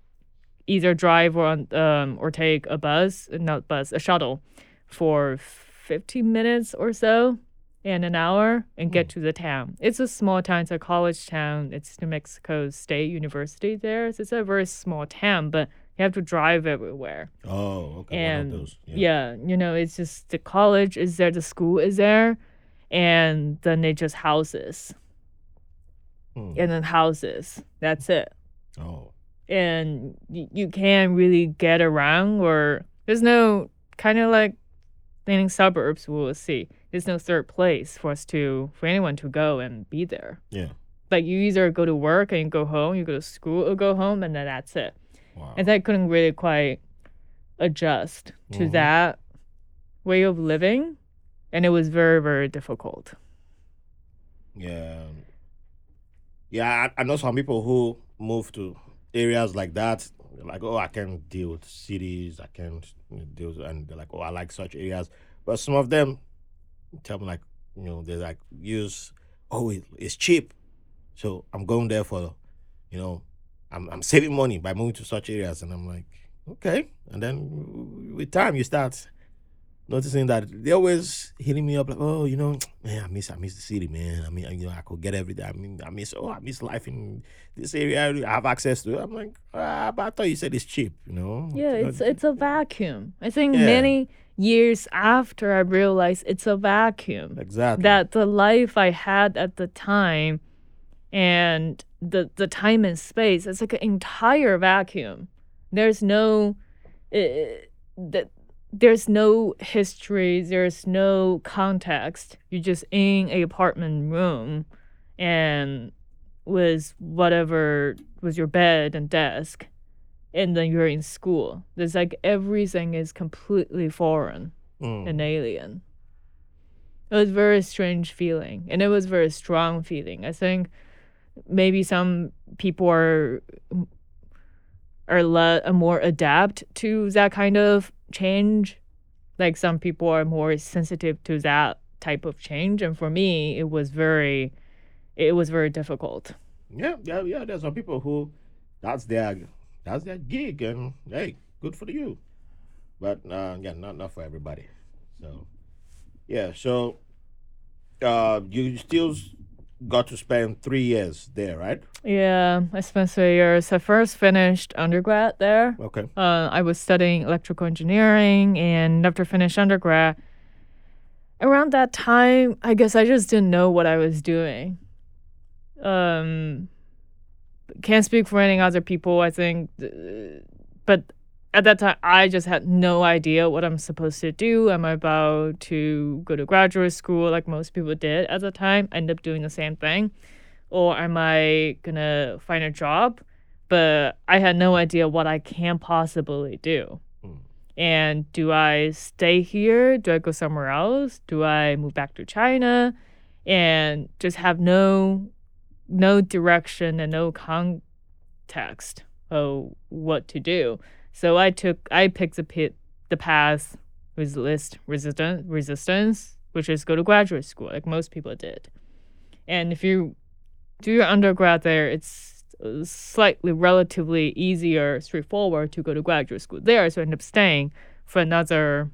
either drive or um, or take a bus, not bus, a shuttle for 15 minutes or so and an hour and get mm. to the town. It's a small town, it's a college town. It's New Mexico State University there. So it's a very small town, but you have to drive everywhere. Oh, okay. And yeah. yeah, you know, it's just the college is there, the school is there, and then they just houses mm. and then houses. That's it. Oh. And y- you can't really get around, or there's no kind of like in suburbs. We'll see. There's no third place for us to for anyone to go and be there. Yeah. Like you either go to work and go home, you go to school or go home, and then that's it. Wow. And I couldn't really quite adjust to mm-hmm. that way of living, and it was very very difficult. Yeah, yeah, I, I know some people who move to areas like that. like, oh, I can't deal with cities. I can't deal, with, and they're like, oh, I like such areas. But some of them tell me like, you know, they like use, oh, it, it's cheap, so I'm going there for, you know, I'm I'm saving money by moving to such areas, and I'm like, okay. And then with time, you start noticing that they always hitting me up like, oh, you know, man, I miss I miss the city, man. I mean, you know, I could get everything. I mean, I miss oh, I miss life in this area. I have access to. It. I'm like, ah, but I thought you said it's cheap, you know. Yeah, it's it's a vacuum. I think yeah. many years after I realized it's a vacuum. Exactly. That the life I had at the time and the the time and space, it's like an entire vacuum. There's no it, that there's no history, there's no context. You're just in a apartment room and with whatever was your bed and desk. and then you're in school. There's like everything is completely foreign Mm. and alien. It was a very strange feeling, and it was very strong feeling. I think maybe some people are are le- more adapt to that kind of change. Like some people are more sensitive to that type of change, and for me, it was very, it was very difficult. Yeah, yeah, yeah. There's some people who that's their that's their gig, and hey, good for you. But uh, yeah, not not for everybody. So yeah, so uh, you still got to spend three years there, right? Yeah, I spent three years. I first finished undergrad there. Okay. Uh, I was studying electrical engineering, and after finished undergrad, around that time, I guess I just didn't know what I was doing. Um, can't speak for any other people. I think, but at that time, I just had no idea what I'm supposed to do. Am I about to go to graduate school like most people did at the time? End up doing the same thing, or am I gonna find a job? But I had no idea what I can possibly do. Mm. And do I stay here? Do I go somewhere else? Do I move back to China? And just have no no direction and no context of what to do. So I took I picked the pit the path with list resistance resistance, which is go to graduate school, like most people did. And if you do your undergrad there, it's slightly relatively easier, straightforward to go to graduate school there. So I ended up staying for another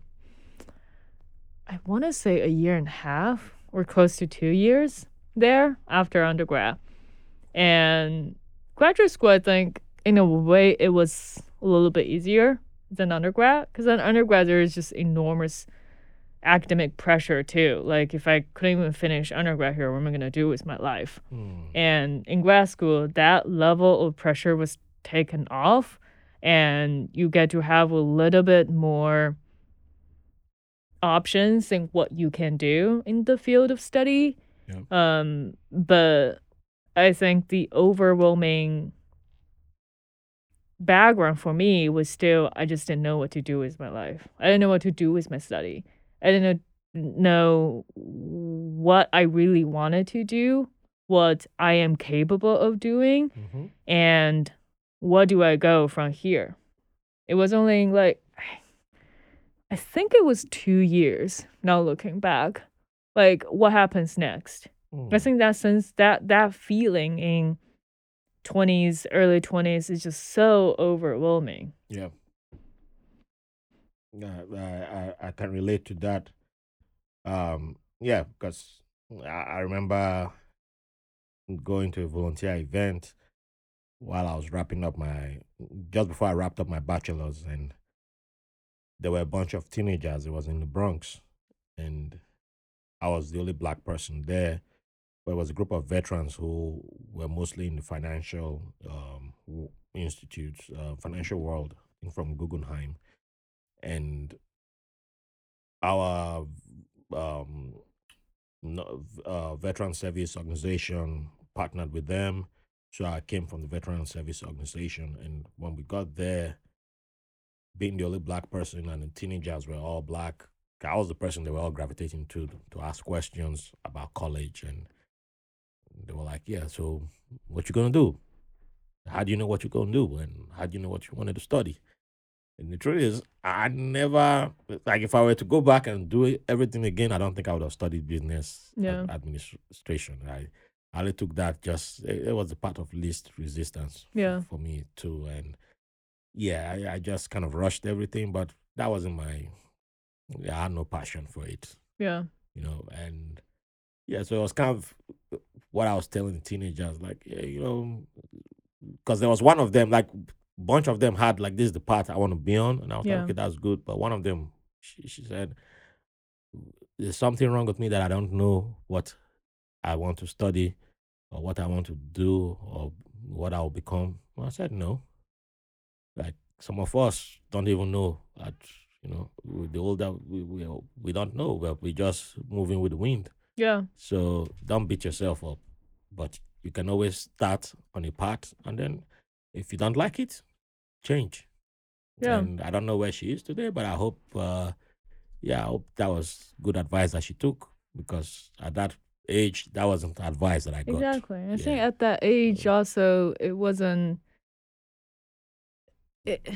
I want to say a year and a half or close to two years there after undergrad. And graduate school, I think, in a way, it was a little bit easier than undergrad because in undergrad, there is just enormous academic pressure too. Like, if I couldn't even finish undergrad here, what am I going to do with my life? Mm. And in grad school, that level of pressure was taken off, and you get to have a little bit more options in what you can do in the field of study. Yeah. Um, but I think the overwhelming background for me was still I just didn't know what to do with my life. I didn't know what to do with my study. I didn't know what I really wanted to do, what I am capable of doing, hmm and where do I go from here? It was only like I think it was two years now looking back. Like what happens next? I Mm. think that sense that that feeling in twenties, early twenties is just so overwhelming. Yeah. I, I I can relate to that. Um, yeah, because I, I remember going to a volunteer event while I was wrapping up my just before I wrapped up my bachelor's, and there were a bunch of teenagers. It was in the Bronx, and I was the only black person there. But it was a group of veterans who were mostly in the financial um, institutes, uh, financial world, from Guggenheim, and our um, uh, veteran service organization partnered with them. So I came from the veteran service organization, and when we got there, being the only black person and the teenagers were all black, I was the person they were all gravitating to to ask questions about college, and they were like, "Yeah, so what you gonna do? How do you know what you're gonna do? And how do you know what you wanted to study?" And the truth is, I never like if I were to go back and do it, everything again. I don't think I would have studied business ad- administration. I I only took that just it, it was a part of least resistance Yeah. for me too. And yeah, I, I just kind of rushed everything, but that wasn't my. I had no passion for it, Yeah. you know. And yeah, so it was kind of what I was telling the teenagers, like, yeah, you know, because there was one of them, like, bunch of them had like this is the path I want to be on, and I was like, okay, that's good. But one of them, she, she said, there's something wrong with me that I don't know what I want to study or what I want to do or what I'll become. Well, I said no. Like some of us don't even know. At you know, with the older we we we don't know. Well, we're just moving with the wind. Yeah. So don't beat yourself up. But you can always start on a path, and then if you don't like it, change. Yeah. And I don't know where she is today, but I hope, uh, yeah, I hope that was good advice that she took because at that age, that wasn't advice that I got. Exactly. I think at that age also it wasn't it,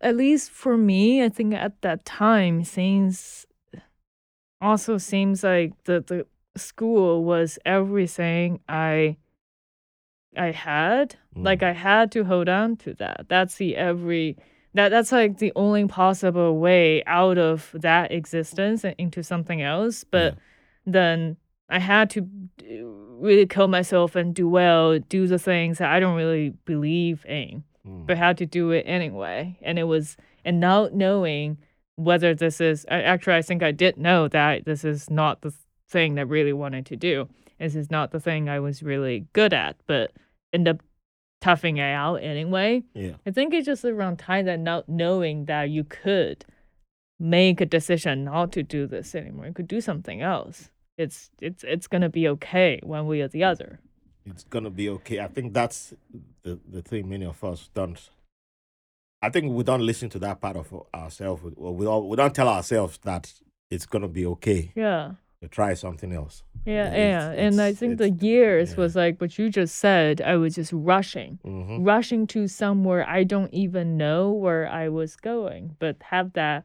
at least for me, I think at that time things also seems like the the school was everything I I had. Like Mm. I had to hold on to that. That's the every that that's like the only possible way out of that existence and into something else. But then I had to really kill myself and do well, do the things that I don't really believe in, Mm. but had to do it anyway. And it was and not knowing whether this is actually I think I did know that this is not the thing that I really wanted to do. This is not the thing I was really good at, but end up toughing it out anyway. Yeah. I think it's just around time that not knowing that you could make a decision not to do this anymore. You could do something else. It's it's it's gonna be okay one way or the other. It's gonna be okay. I think that's the the thing many of us don't. I think we don't listen to that part of ourselves. We all, we don't tell ourselves that it's gonna be okay Yeah. to try something else. Yeah, It's- yeah. And I think the years yeah. was like what you just said. I was just rushing, hmm rushing to somewhere I don't even know where I was going, but have that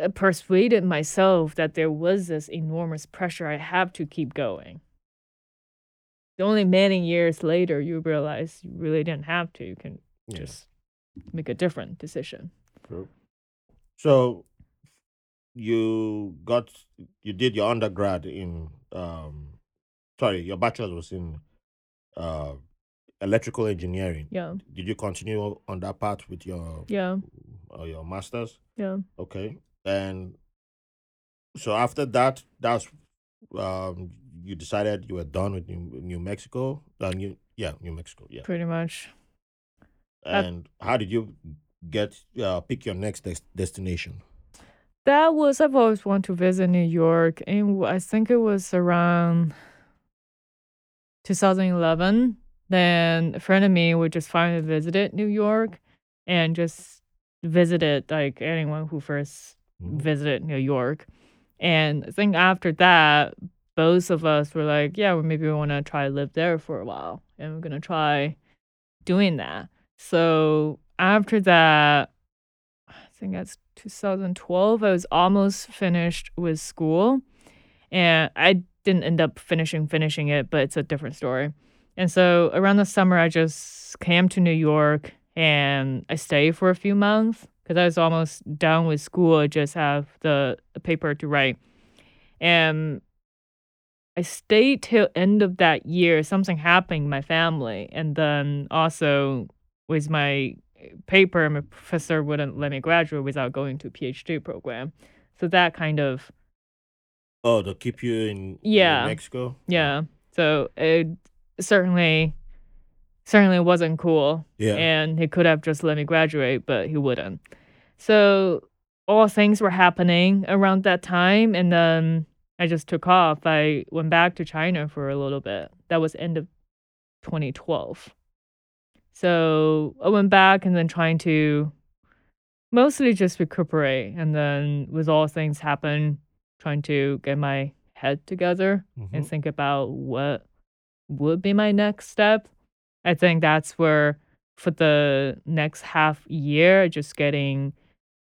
uh, persuaded myself that there was this enormous pressure I have to keep going. Only many years later, you realize you really didn't have to. You can Yeah. just make a different decision. True. So you got you did your undergrad in um sorry your bachelor's was in uh electrical engineering. Yeah, Did you continue on that path with your yeah, uh, your masters? yeah. Okay. And so after that, that's um you decided you were done with New, New Mexico. Uh, New yeah, New Mexico. Yeah. Pretty much. And how did you get uh pick your next des- destination? That was I've always wanted to visit New York, and I think it was around 2011. Then a friend of me would just finally visited New York, and just visited like anyone who first Mhm. visited New York. And I think after that, both of us were like, yeah, well, maybe we want to try live there for a while, and we're gonna try doing that. So after that, I think that's 2012. I was almost finished with school, and I didn't end up finishing finishing it, but it's a different story. And so around the summer, I just came to New York and I stayed for a few months because I was almost done with school. I just have the the paper to write, and I stayed till end of that year. Something happened in my family, and then also with my eh, paper, my professor wouldn't let me graduate without going to PhD program. So that kind of Oh, to keep you in Yeah. Mexico? yeah. So it certainly certainly wasn't cool. Yeah. And he could have just let me graduate, but he wouldn't. So all things were happening around that time and then I just took off. I went back to China for a little bit. That was end of 2012. So I went back and then trying to mostly just recuperate and then with all things happen trying to get my head together and Mhm. think about what would be my next step. I think that's where for the next half year, just getting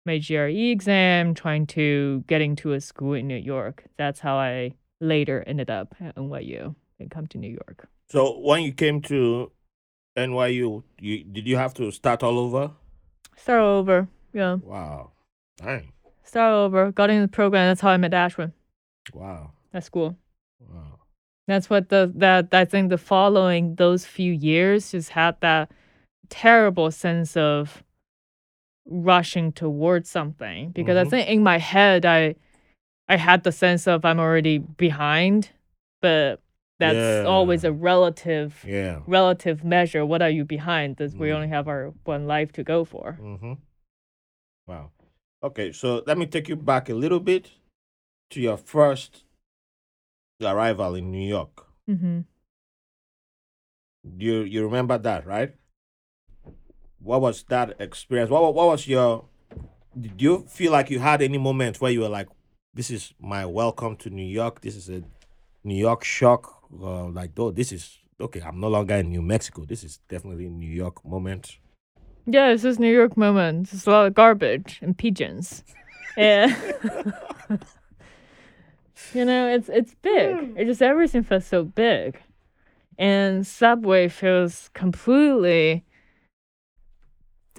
my GRE exam, trying to getting to a school in New York. That's how I later ended up at NYU and come to New York. So when you came to NYU, you did you have to start all over? Start over. Yeah. Wow. Dang. Start over. Got in the program. That's how I met Ashwin Wow. at school. Wow. That's what the that I think the following those few years just had that terrible sense of rushing towards something because Mhm. I think in my head I I had the sense of I'm already behind, but that's always a relative Yeah. relative measure. What are you behind? This we Mm. only have our one life to go for. Mm-hmm. Wow. Okay, so let me take you back a little bit to your first arrival in New York. hmm You you remember that, right? what was that experience? What what was your? Did you feel like you had any moment where you were like, "This is my welcome to New York. This is a New York shock." Uh, like, oh, this is okay. I'm no longer in New Mexico. This is definitely New York moment. Yeah, it's just New York moment. It's a lot of garbage and pigeons. yeah. you know, it's it's big. It just everything feels so big. And subway feels completely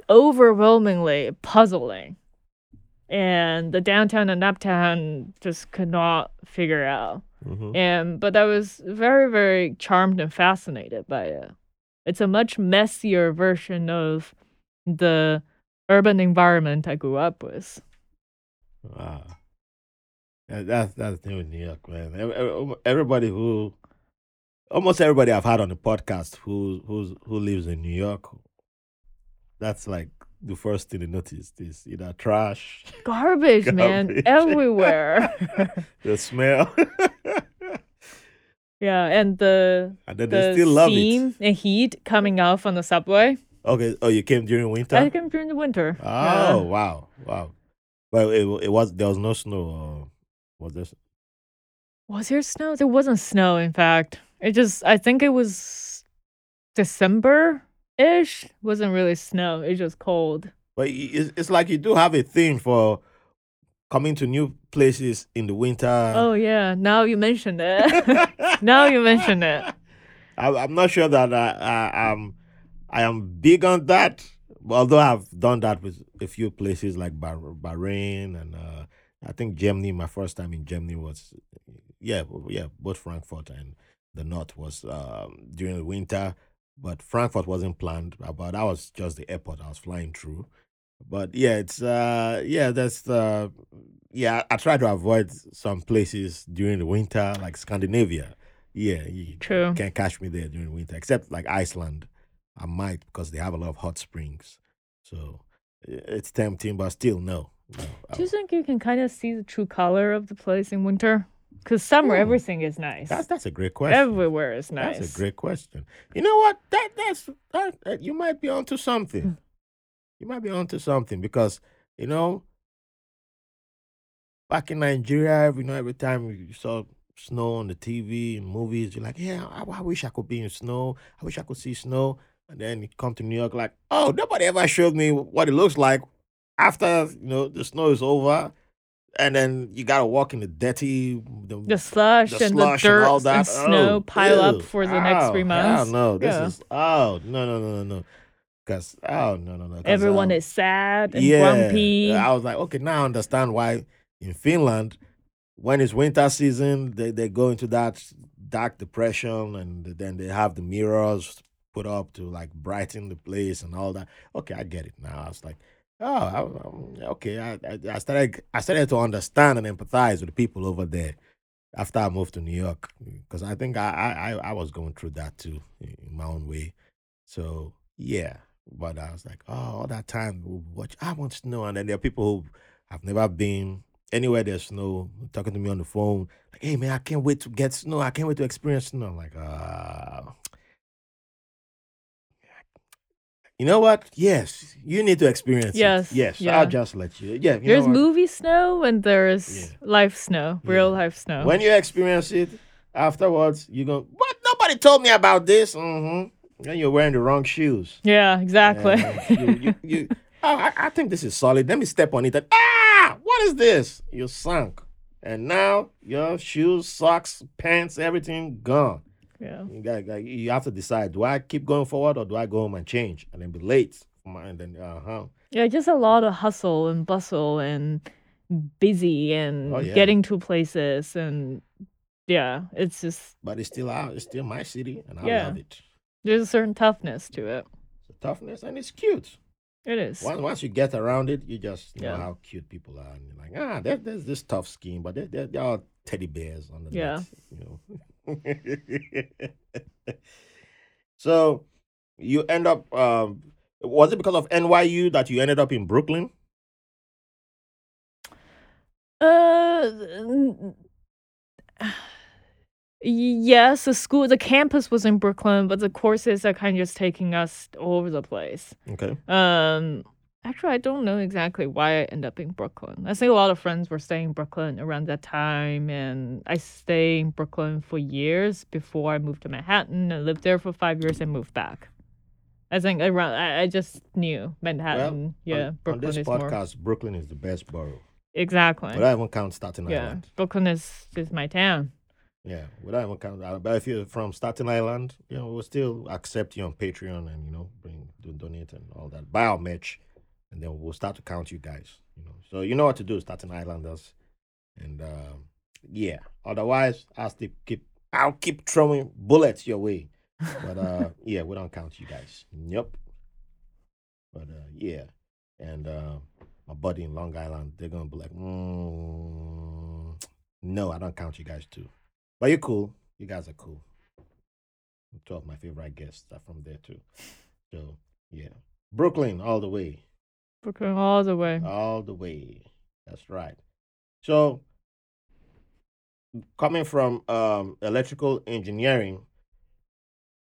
overwhelmingly puzzling. And the downtown and uptown just could not figure out. Mhm. And but I was very, very charmed and fascinated by it. It's a much messier version of the urban environment I grew up with. Ah, yeah, that's that's thing with New York, man. Ev- ev- Everybody who, almost everybody I've had on the podcast who who's who lives in New York, that's like the first thing they noticed is either trash, Garbage, man, everywhere. the smell, yeah, and the and then they the still love steam it. and heat coming out from the subway. Okay, oh, you came during winter. I came during the winter. Oh Yeah. wow, wow. Well, it it was there was no snow. Or was there? Was there snow? There wasn't snow, in fact. It just I think it was December ish. Wasn't really snow. It's just cold. But it's, it's like you do have a thing for coming to new places in the winter. Oh yeah, now you mentioned it. now you mentioned it. I, I'm not sure that I, I am I am big on that. Although I've done that with a few places like Bahrain and uh, I think Germany. My first time in Germany was yeah yeah both Frankfurt and the north was um, during the winter. But Frankfurt wasn't planned. uh, But that was just the airport I was flying through. But yeah, it's uh yeah that's uh yeah I, I try to avoid some places during the winter like Scandinavia. Yeah, you True. can't catch me there during winter, except like Iceland. I might because they have a lot of hot springs. So it's tempting, but still, no. no Do you think you can kind of see the true color of the place in winter? Because summer, Hmm. everything is nice. that's that's a great question. Everywhere is nice. That's a great question. You know what? That that's that, that you might be onto something. You might be onto something because you know back in Nigeria, you know, every time you saw snow on the TV and movies, you're like, yeah, I, I wish I could be in snow. I wish I could see snow. And then you come to New York, like, oh, nobody ever showed me what it looks like after you know the snow is over. And then you gotta walk in the dirty, the, The slush the and slush the dirt and all that. snow Oh, pile ew. up for the next three months. no, this Yeah. is oh no no no no no. Cause oh no no no. Everyone um, is sad and yeah, grumpy. I was like, okay, now I understand why in Finland, when it's winter season, they, they go into that dark depression and then they have the mirrors put up to like brighten the place and all that. Okay, I get it now. I was like, oh, I, um, okay. I, I, I started I started to understand and empathize with the people over there after I moved to New York because I think I, I I was going through that too in my own way. So yeah, but I was like, oh, all that time, watch. I want snow, and then there are people who have never been anywhere there's snow talking to me on the phone, like, hey man, I can't wait to get snow. I can't wait to experience snow. I'm like, ah. You know what? Yes, you need to experience Yes, it. Yes, yeah. I'll just let you. Yeah, you There's movie snow and there's Yeah. life snow, real Yeah. life snow. When you experience it afterwards, you go, what? Nobody told me about this. Mm-hmm. Then you're wearing the wrong shoes. yeah, exactly. You, you, you, oh, I, I think this is solid. Let me step on it. And, ah, what is this? You sunk. And now your shoes, socks, pants, everything gone. Yeah. You got, got- you have to decide: do I keep going forward or do I go home and change and then be late? And then, uh huh. Yeah, just a lot of hustle and bustle and busy and Oh, yeah. getting to places and yeah, it's just But it's still out. It's still my city, and I Yeah. love it. there's a certain toughness to it. It's a toughness, and it's cute. It is. Once, once you get around it, you just know Yeah. how cute people are. And you're like, ah, there, there's this tough skin, but they're, they're, they're teddy bears on the Yeah. You know. so you end up. Um, was it because of NYU that you ended up in Brooklyn? Uh, Yes, the school the campus was in Brooklyn, but the courses are kind of just taking us all over the place. Okay. Um, actually, I don't know exactly why I end up in Brooklyn. I think a lot of friends were staying in Brooklyn around that time, and I stayed in Brooklyn for years before I moved to Manhattan I lived there for five years and moved back. I think around I, I just knew Manhattan. yeah, on, on Brooklyn this is more podcast, Brooklyn is the best borough. exactly. But I even count Staten Yeah, Island. Brooklyn is is my town. Yeah, without even count. uh, But if you're from Staten Island, you know, we'll still accept you on Patreon and you know, bring do donate and all that. Buy our merch, and then we'll start to count you guys. You know, so you know what to do, Staten Islanders, and um, yeah. Otherwise, I'll still keep. I'll keep throwing bullets your way. But uh, yeah, we don't count you guys. Yep. But uh, yeah, and uh, my buddy in Long Island, they're gonna be like, mm, no, I don't count you guys too. But you're cool. You guys are cool. Two of my favorite guests are from there too. So yeah, Brooklyn all the way, Brooklyn all the way. all the way. That's right. So coming from um, electrical engineering,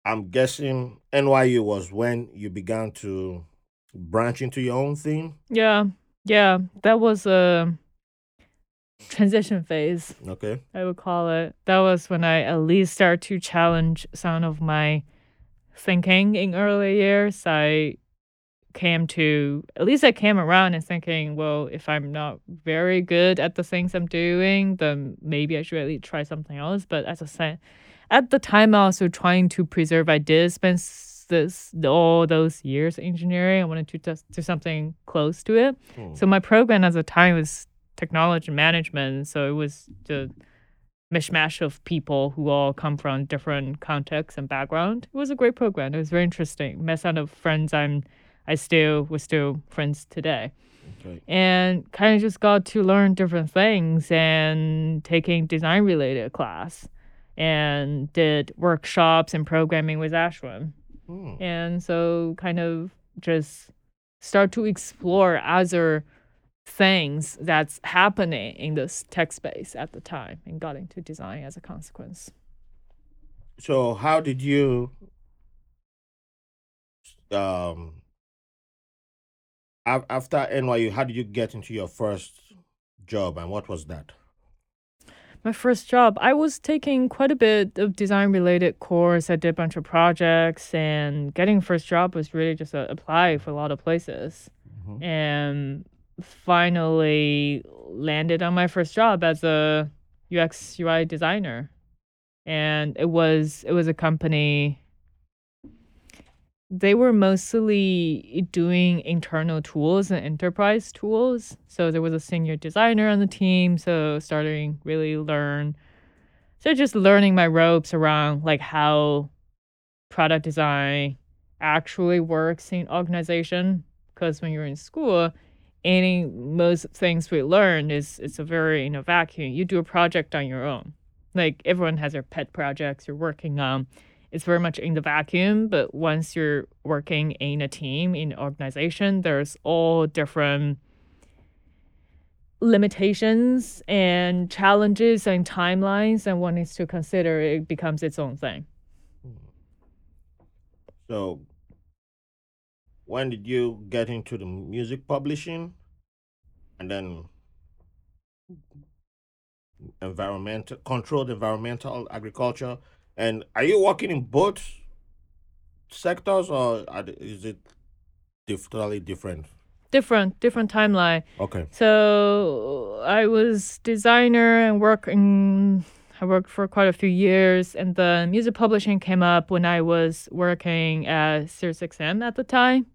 I'm guessing NYU was when you began to branch into your own thing. Yeah, yeah, that was a transition phase. Okay. I would call it. That was when I at least started to challenge some of my thinking in early years. I came to at least I came around and thinking, well, if I'm not very good at the things I'm doing, then maybe I should at least try something else. But as I said, at the time, I was also trying to preserve. I did spend this all those years in engineering. I wanted to just do something close to it. Hmm. So my program at the time was technology management. So it was the mishmash of people who all come from different contexts and background. It was a great program. It was very interesting. Met some of friends I'm I still we're still friends today. Okay. And kind of just got to learn different things and taking design related class and did workshops and programming with Ashwin. Hmm. And so kind of just start to explore other things that's happening in this tech space at the time and got into design as a consequence. So how did you um after NYU, how did you get into your first job and what was that? My first job, I was taking quite a bit of design related course. I did a bunch of projects and getting first job was really just a apply for a lot of places. Mhm. And finally landed on my first job as a UX UI designer. And it was it was a company they were mostly doing internal tools and enterprise tools. So there was a senior designer on the team, so starting really learn so just learning my ropes around like how product design actually works in organization. Because when you're in school any most things we learn is it's a very in a vacuum. You do a project on your own. Like everyone has their pet projects you're working on it's very much in the vacuum but once you're working in a team in an organization there's all different limitations and challenges and timelines and one needs to consider it becomes its own thing. Hmm. So when did you get into the music publishing? And then environmental controlled environmental agriculture and are you working in both sectors or are is it diff- totally different? different different timeline Okay. So I was designer and working. I worked for quite a few years, and the music publishing came up when I was working at SiriusXM at the time.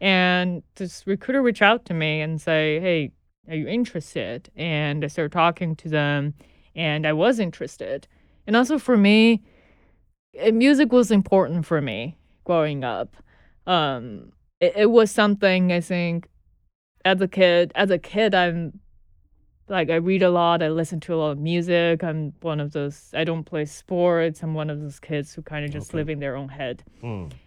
And this recruiter reached out to me and say, "Hey, are you interested?" And I started talking to them, and I was interested. And also for me, music was important for me growing up. Um, it, it was something I think as a kid as a kid i'm like i read a lot i listen to a lot of music i'm one of those i don't play sports i'm one of those kids who kind of just Okay. live in their own head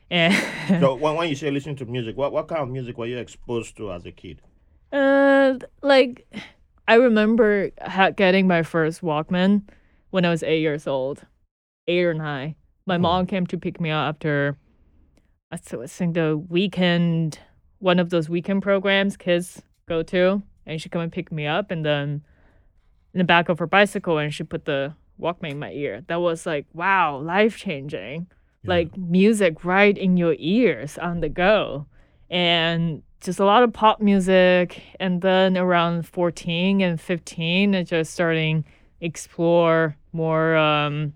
and So when, when you say listen to music, what, what kind of music were you exposed to as a kid? uh like i remember ha- getting my first walkman when i was eight years old eight or nine. My Hmm. mom came to pick me up after I think the weekend, one of those weekend programs kids go to, and she come and pick me up, and then in the back of her bicycle, and she put the Walkman in my ear. That was like wow, life changing. Yeah. Like music right in your ears on the go, and just a lot of pop music. And then around fourteen and fifteen, I just starting explore more um,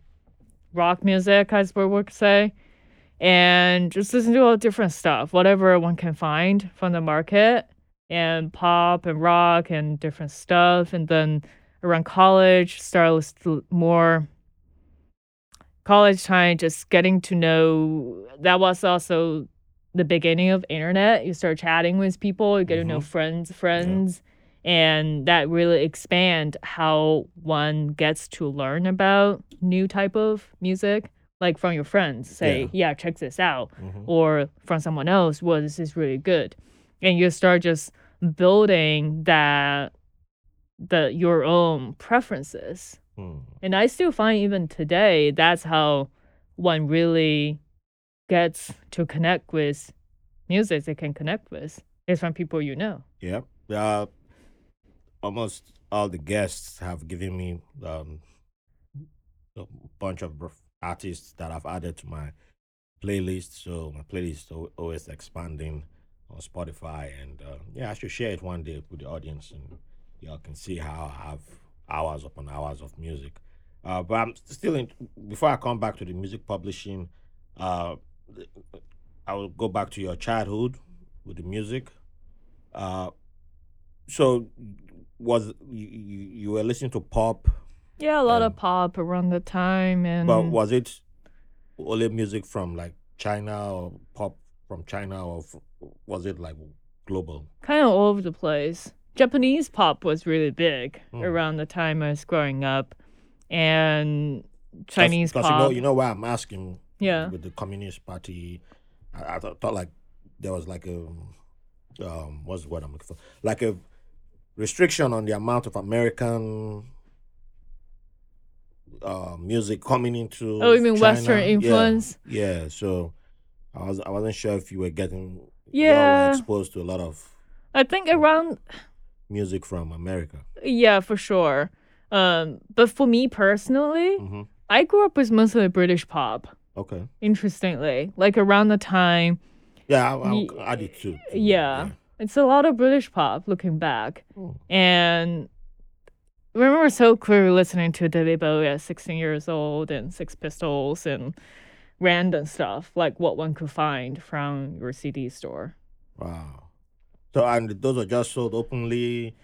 rock music, I suppose we could say and just listen to all different stuff, whatever one can find from the market, and pop and rock and different stuff. And then around college, start listening more college time, just getting to know. That was also the beginning of internet. You start chatting with people, you get to know mm-hmm. friends, friends. And that really expand how one gets to learn about new type of music like from your friends say Yeah. yeah, check this out Mhm. or from someone else well this is really good and you start just building that the your own preferences Hmm. and i still find even today that's how one really gets to connect with music they can connect with is from people you know Yeah. Uh, almost all the guests have given me um, a bunch of artists that I've added to my playlist. So my playlist is always expanding on Spotify, and uh, yeah, I should share it one day with the audience, and y'all can see how I have hours upon hours of music. Uh, but I'm still in. Before I come back to the music publishing, uh, I will go back to your childhood with the music. Uh, so was you, you you were listening to pop, yeah a lot and of pop around the time and but was it only music from like China or pop from China or f- was it like global? kind of all over the place. Japanese pop was really big Mm. around the time I was growing up, and Chinese Because pop. you know you know why I'm asking. Yeah. With the Communist Party, I, I thought, thought like there was like a um what's the word I'm looking for like a restriction on the amount of American uh music coming into Oh, you mean Western China. Yeah, influence? yeah so I was I wasn't sure if you were getting were Yeah. exposed to a lot of I think around music from America. yeah for sure. Um, but for me personally, hmm I grew up with mostly British pop. Okay. Interestingly, like around the time, Yeah, I, I, I did too. too, yeah, it's a lot of British pop. Looking back, Mm. and I remember so clearly listening to David Bowie at 16 years old and Sex Pistols and random stuff like what one could find from your CD store. Wow. So and those are just sold openly.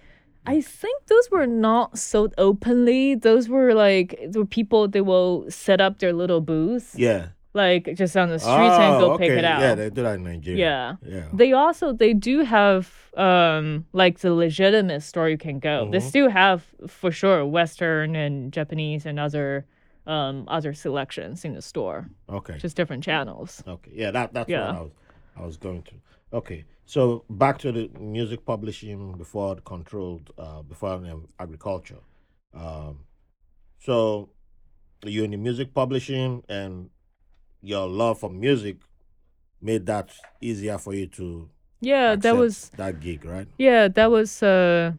I think those were not sold openly. Those were like the people they will set up their little booths, Yeah. Like just on the streets and go Oh, okay. pick it out. Yeah, they do that in Nigeria. Yeah. Yeah. They also they do have um like the legitimate store you can go. They Mhm. still have for sure Western and Japanese and other um other selections in the store, Okay. just different channels. Okay. Yeah, that that's Yeah. what I was I was going to. Okay. So back to the music publishing before controlled uh before um, agriculture. Um so you're in the music publishing and your love for music made that easier for you to Yeah, that was that gig, right? Yeah, that was uh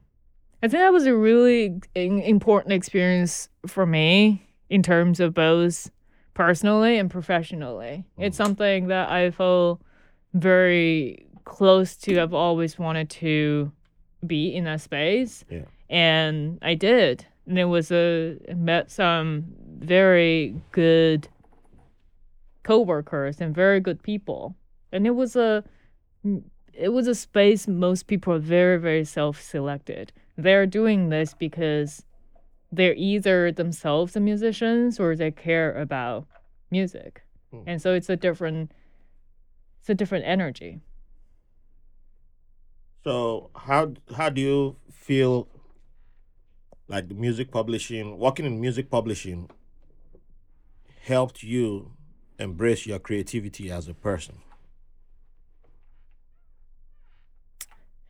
I think that was a really in- important experience for me in terms of both personally and professionally. It's something that I feel very close to. I've always wanted to be in that space. Yeah. And I did. And it was a I met some very good coworkers and very good people. And it was a it was a space most people are very very self-selected they're doing this because they're either themselves the musicians or they care about music Hmm. and so it's a different it's a different energy So how how do you feel like the music publishing, working in music publishing helped you embrace your creativity as a person?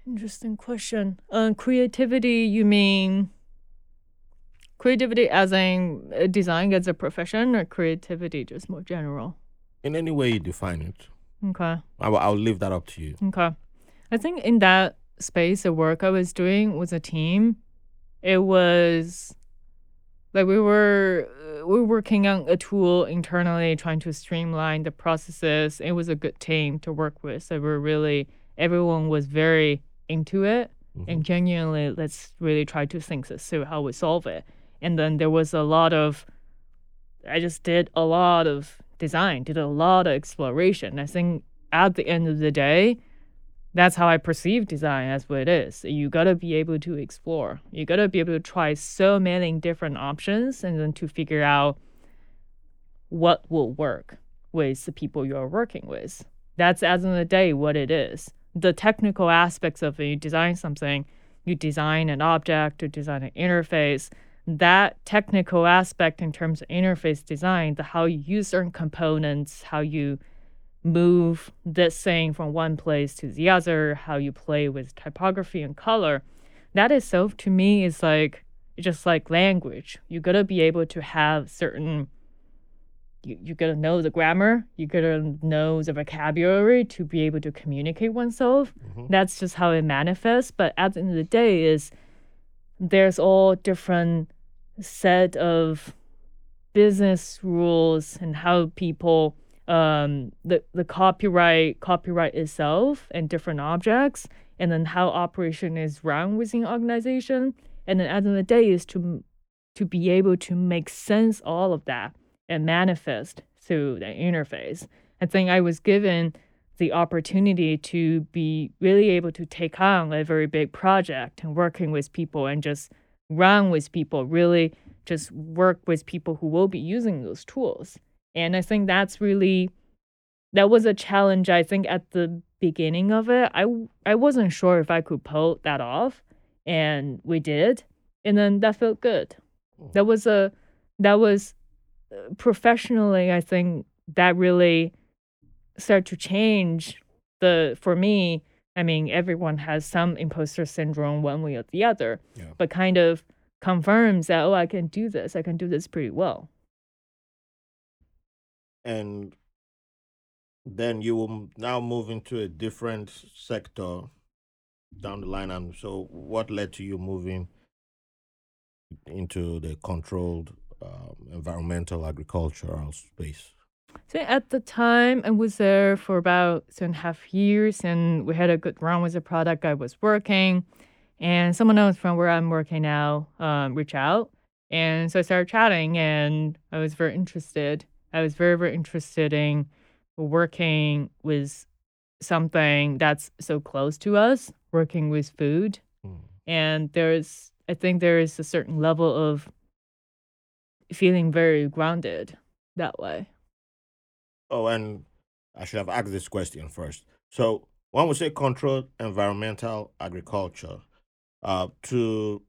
interesting question uh, creativity you mean Creativity as in uh, design as a profession or creativity just more general? In any way you define it. Okay. I'll, I'll leave that up to you. Okay. I think in that space, the work I was doing was a team. It was like we were uh, we were working on a tool internally, trying to streamline the processes. It was a good team to work with. So we're really everyone was very into it Mhm. and genuinely let's really try to think this through how we solve it. And then there was a lot of I just did a lot of design, did a lot of exploration. I think at the end of the day, that's how I perceive design as what it is. You gotta be able to explore. You gotta be able to try so many different options and then to figure out what will work with the people you're working with. That's as of the day what it is. The technical aspects of it, you design something, you design an object, you design an interface. That technical aspect in terms of interface design, the how you use certain components, how you move this thing from one place to the other, how you play with typography and color, that itself to me is like just like language. You gotta be able to have certain you, you gotta know the grammar, you gotta know the vocabulary to be able to communicate oneself. Mhm. That's just how it manifests. But at the end of the day is there's all different set of business rules and how people um the the copyright copyright itself and different objects and then how operation is run within organization. And then at the end of the day is to to be able to make sense all of that and manifest through the interface. I think i was given the opportunity to be really able to take on a very big project and working with people and just run with people really just work with people who will be using those tools and I think that's really that was a challenge I think at the beginning of it. I I wasn't sure if I could pull that off and we did. And then that felt good. That was a that was uh, professionally I think that really started to change the for me I mean everyone has some imposter syndrome one way or the other Yeah. but kind of confirms that oh I can do this. I can do this pretty well. And then you will now move into a different sector down the line. And so, what led to you moving into the controlled um, environmental agricultural space? So at the time, I was there for about two and a half years, and we had a good run with the product I was working. And someone else from where I'm working now um, reached out, and so I started chatting, and I was very interested. I was very, very interested in working with something that's so close to us, working with food, Mm. and there's, I think there is a certain level of feeling very grounded that way. Oh, and I should have asked this question first. So, when we say controlled environmental agriculture, uh, to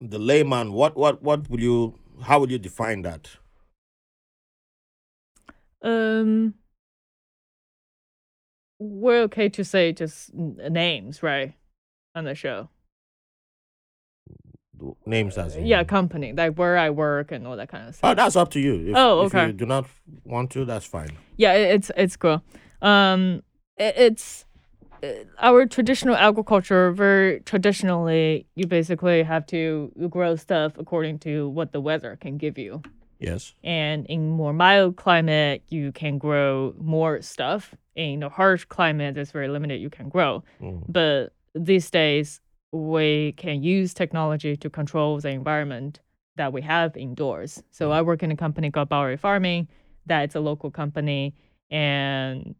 the layman, what, what, what will you, how would you define that? Um, we're okay to say just n- names, right? On the show. Names as in, Yeah, company, like where I work and all that kind of stuff. Oh, that's up to you. If, Oh, If okay. you do not want to, that's fine. Yeah, it, it's it's cool. Um, it, it's uh, our traditional agriculture. Very traditionally, you basically have to grow stuff according to what the weather can give you. Yes. And in more mild climate, you can grow more stuff. In a harsh climate, that's very limited. You can grow. Mm. but these days we can use technology to control the environment that we have indoors. So I work in a company called Bowery Farming, that it's a local company and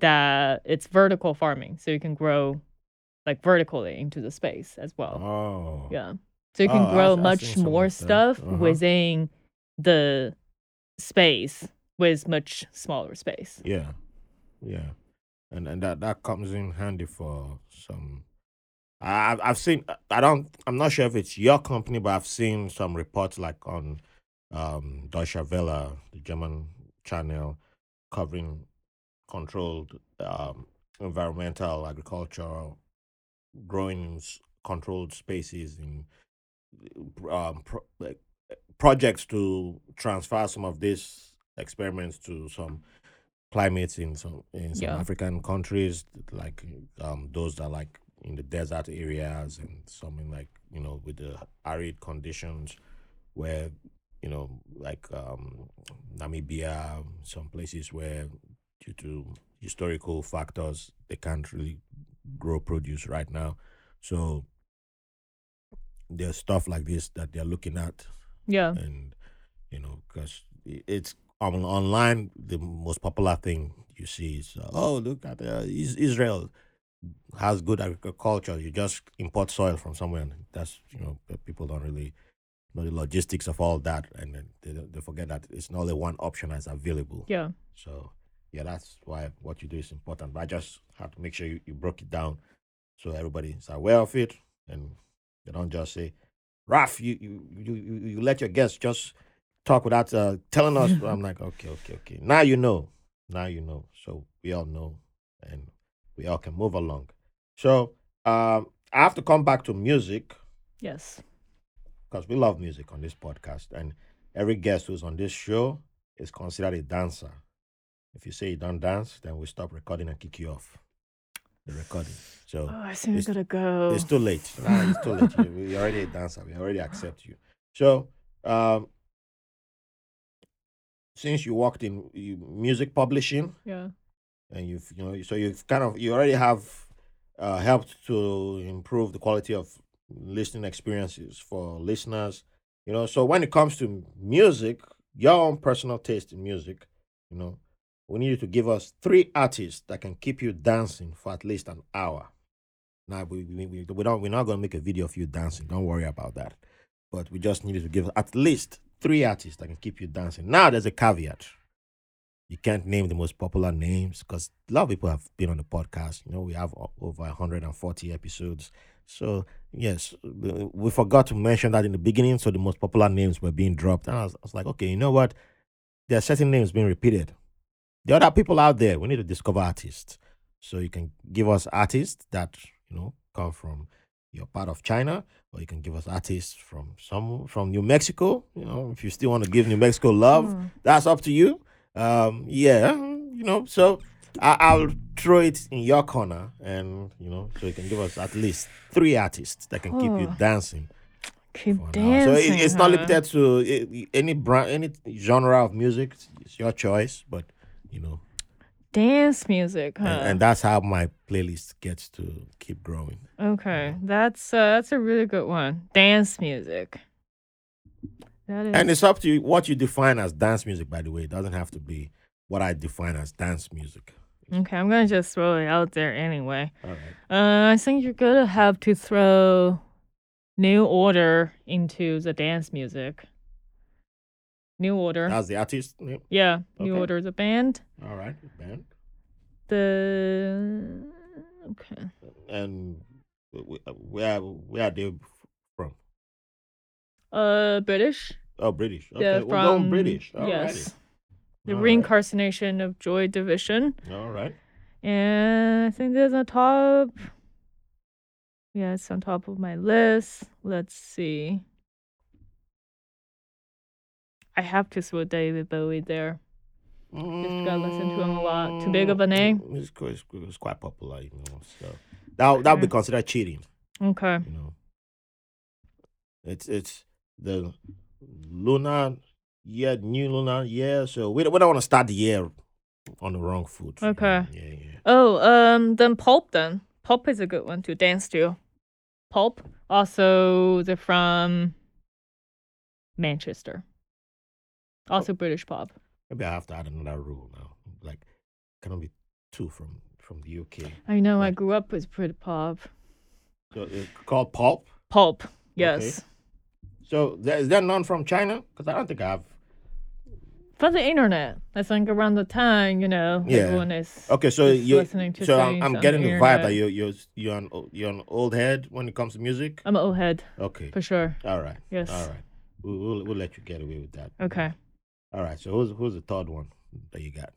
that it's vertical farming. So you can grow like vertically into the space as well. Oh. Yeah. So you can Oh, grow I've- I've much more of stuff Uh-huh. within the space with much smaller space. Yeah. Yeah. And and that that comes in handy for some. I've I've seen. I don't. I'm not sure if it's your company, but I've seen some reports like on um Deutsche Welle, the German channel, covering controlled um environmental agriculture, growing in controlled spaces in um, pro- like projects to transfer some of these experiments to some climates in some in some Yeah. African countries, like um, those that are like in the desert areas and something like you know with the arid conditions, where you know like um, Namibia, some places where due to historical factors they can't really grow produce right now, so there's stuff like this that they're looking at Yeah. and you know because it's on online the most popular thing you see is uh, oh look at uh, Is- israel has good agriculture you just import soil from somewhere and that's you know people don't really know the logistics of all that and then they, they forget that it's not only one option that's available Yeah. so yeah that's why what you do is important but i just have to make sure you, you broke it down so everybody is aware of it and they don't just say Raf, you you, you, you let your guests just talk without uh, telling us. I'm like, okay, okay, okay. Now you know. Now you know. So we all know and we all can move along. So um, I have to come back to music Yes. because we love music on this podcast. And every guest who's on this show is considered a dancer. If you say you don't dance, then we stop recording and kick you off the recording. So Oh, I think it's- gotta go. it's too late. Nah, it's too late. You- You're already a dancer. We already accept you. So, um, since you worked in you, music publishing Yeah. and you've you know so you've kind of you already have uh, helped to improve the quality of listening experiences for listeners. You know, so when it comes to music, your own personal taste in music, you know, we need you to give us three artists that can keep you dancing for at least an hour. Now we we, we, we don't we're not gonna make a video of you dancing. Don't worry about that. But we just need you to give us at least three artists that can keep you dancing. Now there's a caveat. You can't name the most popular names because a lot of people have been on the podcast. You know, we have over 140 episodes. So yes, we forgot to mention that in the beginning. So the most popular names were being dropped, and I was, I was like, okay, you know what? There are certain names being repeated. There are other people out there. We need to discover artists. So you can give us artists that you know come from your part of China, or you can give us artists from some from New Mexico. You know, if you still want to give New Mexico love, Hmm. that's up to you. Um, yeah, you know, so I, I'll throw it in your corner, and you know, so you can give us at least three artists that can keep you Oh. dancing. Keep dancing. So it, it's not limited to eh, any brand, any genre of music. It's your choice, but you know, Dance music, huh? and, and that's how my playlist gets to keep growing. okay, that's uh, that's a really good one. Dance music. That is. And it's up to you what you define as dance music. By the way, it doesn't have to be what I define as dance music. okay, I'm gonna just throw it out there anyway. All right. Uh, I think you're gonna have to throw New Order into the dance music. New Order. That's the artist. name? yeah, New okay. Order is a band. All right, band. The okay. And wh- wh- where where are they from? Uh, British. Oh, British. Okay, They're we're going from British. All yes. The All right. reincarnation of Joy Division. All right. And I think there's on top. Yeah, it's on top of my list. Let's see. I have to throw David Bowie there. Just gotta listen to him a lot. Too big of a name? Mm, It's, quite- it's, it's quite popular, you know. So that that would be considered cheating, Okay. you know. It's it's the lunar year, new lunar year. So we don't, we don't want to start the year on the wrong foot. you know. Okay. Yeah, yeah. Oh, um, then Pulp then. Pulp is a good one to dance to. Pulp. Also, they're from Manchester. Oh. Also British pop. Maybe I have to add another rule now. Like, can cannot be two from from the UK. I know. I grew up with Brit pop. So it's called pulp. Pulp. Yes. So there, is there none from China? Because I don't think I have. From the internet. I think around the time, you know, Yeah. everyone is. Okay, so just you. listening to So I'm, things I'm on getting the the vibe internet. that you're you're you're an o- you're an old head when it comes to music. I'm an old head Okay. for sure. All right. Yes. All right. We'll, we'll we'll let you get away with that. Okay. All right. So who's who's the third one that you got?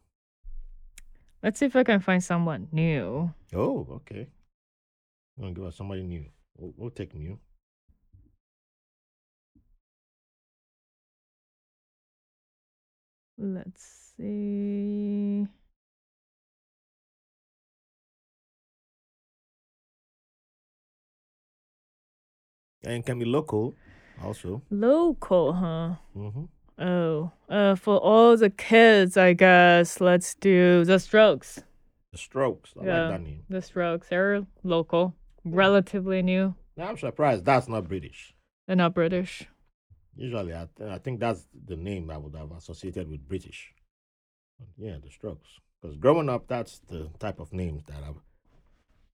Let's see if I can find someone new. Oh, okay. I'm gonna give us somebody new. We'll, we'll take new. Let's see. And can be local also. Local, huh? Mm-hmm. Oh, uh, for all the kids, I guess let's do the Strokes. The Strokes. I Yeah. like that name. The Strokes, they're local, relatively new. I'm surprised that's not British. They're not British. Usually, I, th- I think that's the name I would have associated with British. But yeah, the Strokes. Because growing up, that's the type of names that I've.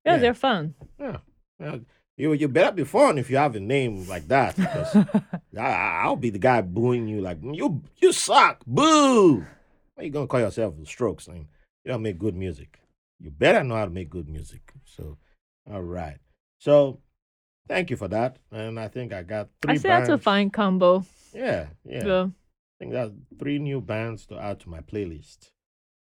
Yeah, Yeah. they're fun. Yeah. yeah. You, you better be fun if you have a name like that. Because I, I- I'll be the guy booing you like, you you suck. Boo. Why you going to call yourself the Strokes? And you don't make good music. You better know how to make good music. So, all right. So, thank you for that. And I think I got three I say that's a fine combo. Yeah, yeah. Yeah. I think that's three new bands to add to my playlist.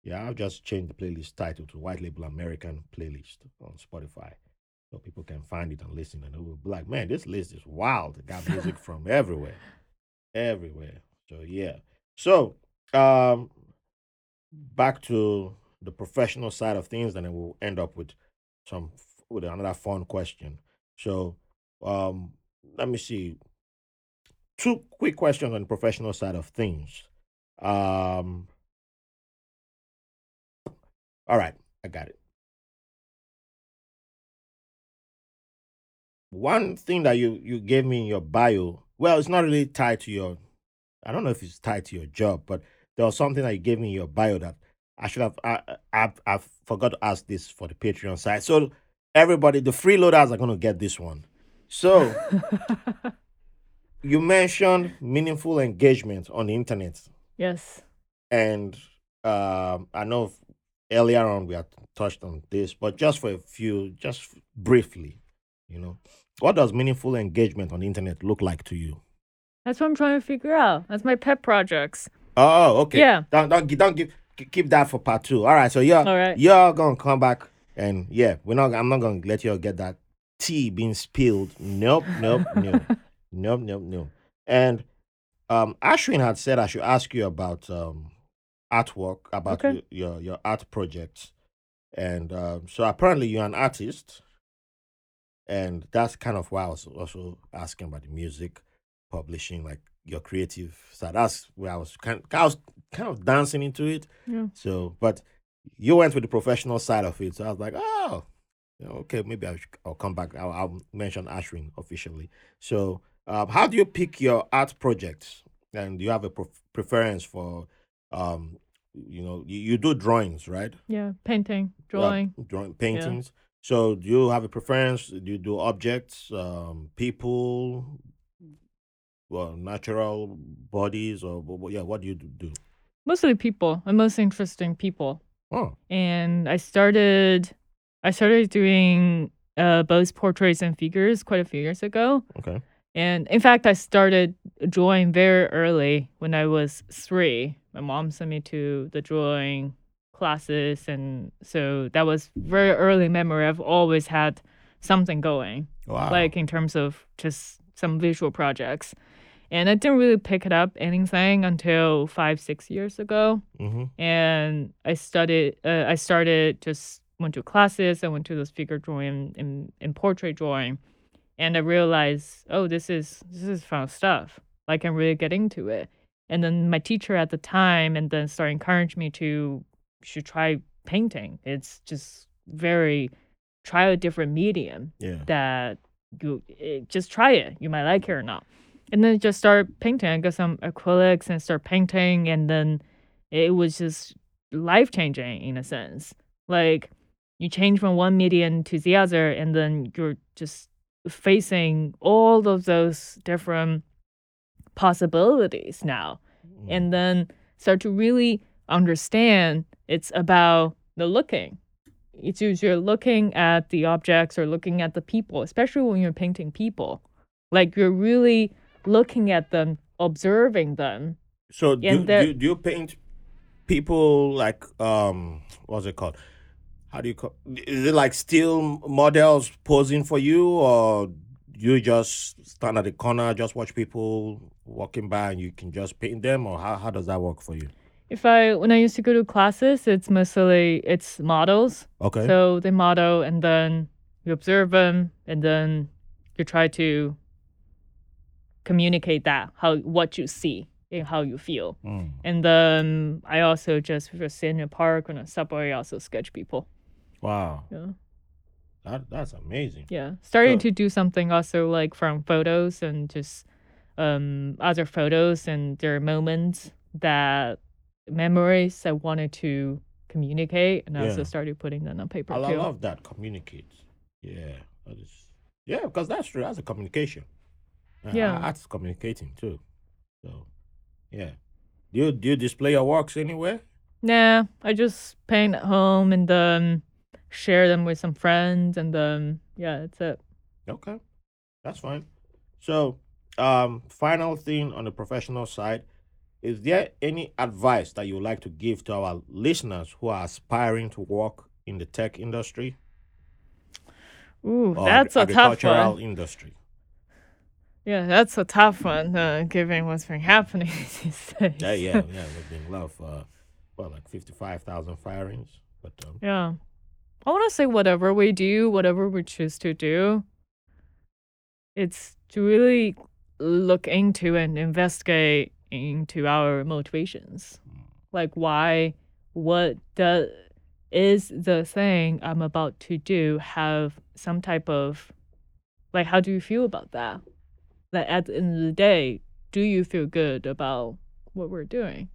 Yeah, I've just changed the playlist title to White Label American Playlist on Spotify. So people can find it and listen and it will be like, man, this list is wild. It got music from everywhere. Everywhere. So yeah. So um back to the professional side of things, and then we'll end up with some with another fun question. So um let me see two quick questions on the professional side of things. Um, all right, I got it. One thing that you you gave me in your bio, well, it's not really tied to your. I don't know if it's tied to your job, but there was something that you gave me in your bio that I should have. I I I forgot to ask this for the Patreon side. So everybody, the freeloaders are going to get this one. So you mentioned meaningful engagement on the internet yes. and um, i know earlier on we had touched on this but just for a few just briefly you know what does meaningful engagement on the internet look like to you That's what I'm trying to figure out. That's my pet projects. oh okay Yeah. don't don't, don't give keep that for part two all right so you're All right. you're gonna come back and yeah we're not i'm not gonna let you all get that tea being spilled nope nope nope Nope, nope, nope. And um, Ashwin had said I should ask you about um, artwork, about Okay. your, your your art projects, and um, so apparently you're an artist, and that's kind of why I was also asking about the music publishing, like your creative side. That's where I was kind, I was kind of dancing into it. Yeah. So, but you went with the professional side of it, so I was like, oh, okay, maybe I should, I'll come back. I'll, I'll mention Ashwin officially. So, um, how do you pick your art projects? And do you have a pref- preference for, um, you know, you, you do drawings, right? Yeah. Painting, Uh, drawing. drawing, paintings. So, do you have a preference? Do you do objects, um, people, well, natural bodies, or wh- wh- yeah? What do you do? Mostly people. I'm most interested in people. Oh, and I started I started doing uh, both portraits and figures quite a few years ago. okay. And in fact, I started drawing very early when I was three. My mom sent me to the drawing classes, and so that was very early memory. I've always had something going, Wow. like in terms of just some visual projects. And I didn't really pick it up anything until five, six years ago mm-hmm. and I studied. Uh, I started just went to classes. I went to those figure drawing and, and portrait drawing, and I realized, oh, this is this is fun stuff. Like I'm really getting into it. And then my teacher at the time, and then started encouraging me to should try painting. It's just very try a different medium Yeah. that you eh, just try it. You might like it or not. And then just start painting. I got some acrylics and start painting, and then it was just life changing in a sense. Like you change from one medium to the other, and then you're just facing all of those different possibilities now Mm. and then start to really understand it's about the looking. It's you're looking at the objects or looking at the people, especially when you're painting people. Like you're really looking at them, observing them. So do, you- do, you- do you paint people like um what's it called? How do you call is it like still models posing for you or you just stand at the corner, just watch people walking by and you can just paint them or how, how does that work for you? If I when I used to go to classes, it's mostly it's models. Okay. So they model and then you observe them and then you try to communicate that how what you see and how you feel. Mm. And then I also just just in a park or in a subway I also sketch people. Wow. Yeah. That that's amazing. Yeah. Starting So- to do something also like from photos and just um other photos and there are moments that memories I wanted to communicate and I also Yeah. started putting them on paper I too. love that. Communicate. Yeah. That is, yeah, because that's true. That's a communication. Uh, Yeah. That's communicating too. So, yeah. Do you do you display your works anywhere? Nah, I just paint at home and then share them with some friends and then yeah, that's it. Okay, that's fine. So, um, final thing on the professional side, is there any advice that you would like to give to our listeners who are aspiring to work in the tech industry Ooh, that's a tough one. industry? Yeah, that's a tough one, uh, given what's been happening these days. Yeah, yeah, yeah. There's been a lot of, uh, well, like fifty-five thousand firings, but um, Yeah. I want to say whatever we do, whatever we choose to do, it's to really look into and investigate into our motivations. Hmm. Like why what the is the thing I'm about to do have some type of like how do you feel about that? Like at the end of the day, do you feel good about what we're doing?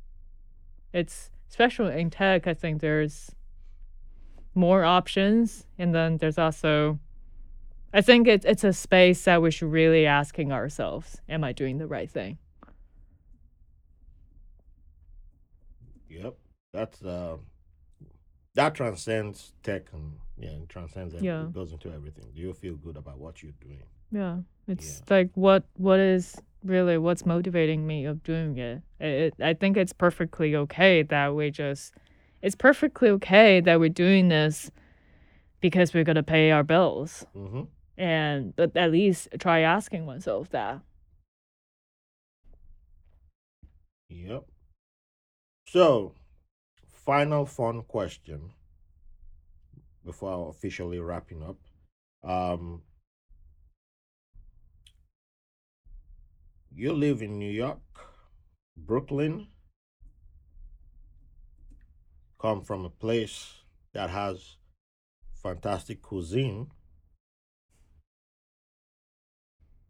It's especially in tech, I think there's more options and then there's also I think it's it's a space that we should really asking ourselves, am I doing the right thing? Yep, that's uh, that transcends tech and yeah, it transcends. Every, Yeah. it goes into everything. Do you feel good about what you're doing? Yeah. It's like what what is really what's motivating me of doing it. it. I think it's perfectly okay that we just it's perfectly okay that we're doing this because we're gonna pay our bills. Mm-hmm. And but at least try asking oneself that. Yep. So, final fun question before officially wrapping up. Um, you live in New York, Brooklyn, come from a place that has fantastic cuisine,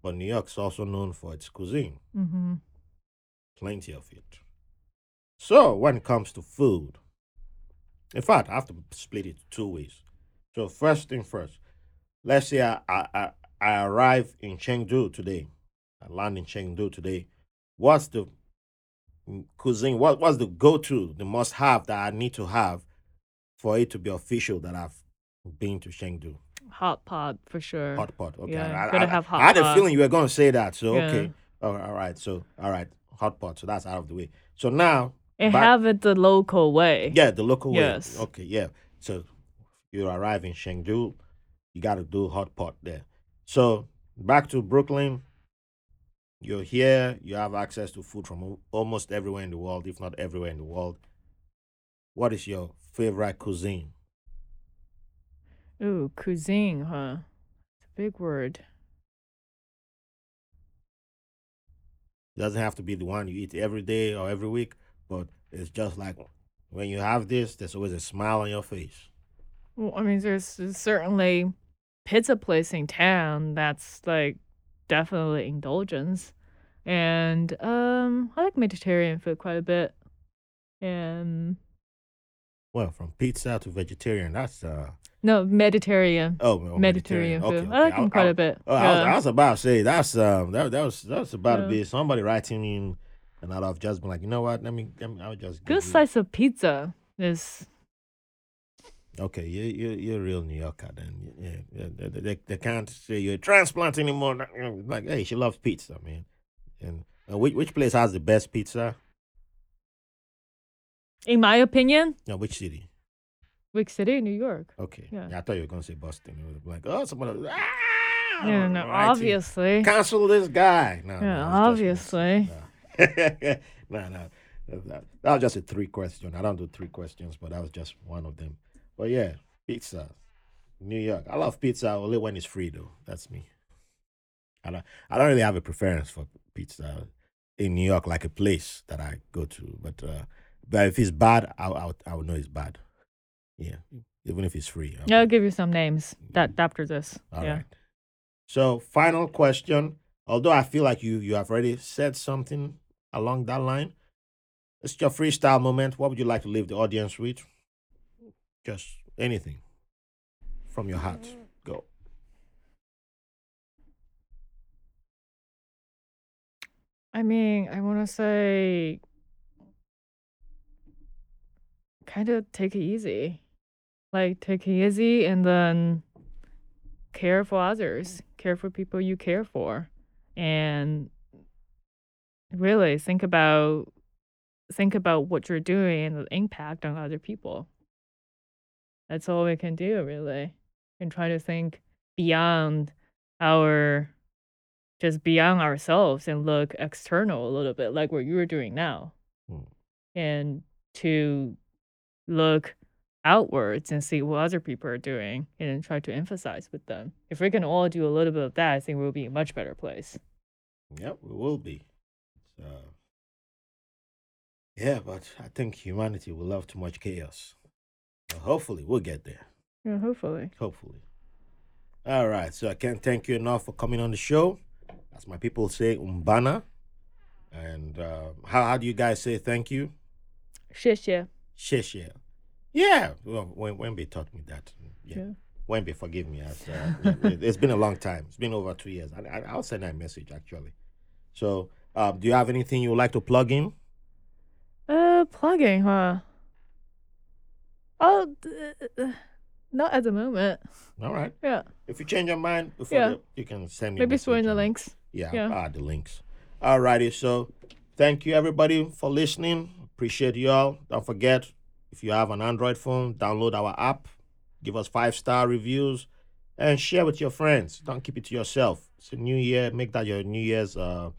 but New York's also known for its cuisine Mm-hmm. plenty of it. So when it comes to food, in fact, I have to split it two ways. So first thing first, let's say I I, I, arrive in Chengdu today. I land in Chengdu today. What's the cuisine? What what's the go-to, the must-have that I need to have for it to be official that I've been to Chengdu? Hot pot for sure. Hot pot. Okay. Yeah, I, gotta I- have hot I had a feeling you were going to say that. So Yeah. okay. All right, all right. So all right, hot pot. So that's out of the way. So now And have it the local way. yeah, the local way. Yes. Okay, yeah. So you arrive in Chengdu, you got to do hot pot there. So back to Brooklyn. You're here. You have access to food from almost everywhere in the world, if not everywhere in the world. What is your favorite cuisine? Ooh, cuisine, huh? It's a big word. It doesn't have to be the one you eat every day or every week, but it's just like when you have this, there's always a smile on your face. Well, I mean, there's there's certainly pizza place in town that's like definitely indulgence, and um, I like Mediterranean food quite a bit. And Well, from pizza to vegetarian, that's uh no, Mediterranean, oh well, Mediterranean food. Okay, I like them quite a bit. Oh, I, was. I was about to say that's um that that was that was about to be somebody writing in, and I'd have just been like, you know what? Let me, let me I'll just Good you- slice of pizza is Okay, you you you're a real New Yorker then. Yeah, yeah they, they, they- can't say you're a transplant anymore. Like, hey, she loves pizza, man. And uh, which which place has the best pizza? in my opinion, No, which city? Which City, New York. Okay, Yeah. I thought you were gonna say Boston. It was like, oh, somebody. Ah, No, no, no, obviously. cancel this guy. No, Yeah, no, obviously. No. no, no. that, that was just a three question. I don't do three questions, but that was just one of them. But yeah, pizza, New York. I love pizza only when it's free though. That's me. I don't. I don't really have a preference for pizza in New York, like a place that I go to. But uh, but if it's bad, I I I would know it's bad. Yeah, even if it's free. I'll- I'll give you some names that after this. all yeah. right. So, final question. Although I feel like you you have already said something along that line, it's your freestyle moment. What would you like to leave the audience with? Just anything from your heart. Mm. Go. I mean, I want to say kind of take it easy. Like, take it easy and then care for others, care for people you care for. And really think about think about what you're doing and the impact on other people. That's all we can do, really. And try to think beyond our just beyond ourselves and look external a little bit like what you're doing now Hmm. and to look outwards and see what other people are doing and try to emphasize with them if we can all do a little bit of that i think we'll be in a much better place Yep, we will be. So, yeah, but I think humanity will love too much chaos. But hopefully, we'll get there. yeah hopefully Hopefully. All right. So I can't thank you enough for coming on the show. As my people say, umbana. And uh, how, how do you guys say thank you? 谢谢 Sheshe. Yeah. Well, Wen- Wembe taught me that. Yeah. Yeah. Wembe, forgive me. As, uh, it, has been a long time. It's been over two years. I, I, I'll send her a message, actually. So, um, do you have anything you would like to plug in? uh plugging huh oh d- not at the moment All right. yeah If you change your mind before Yeah. the, you can send me maybe throw in the links Yeah, Yeah. I'll add the links. Alrighty, so thank you everybody for listening. Appreciate you all. Don't forget, if you have an Android phone, download our app, give us five star reviews, and share with your friends. Don't keep it to yourself. It's a new year. Make that your New Year's uh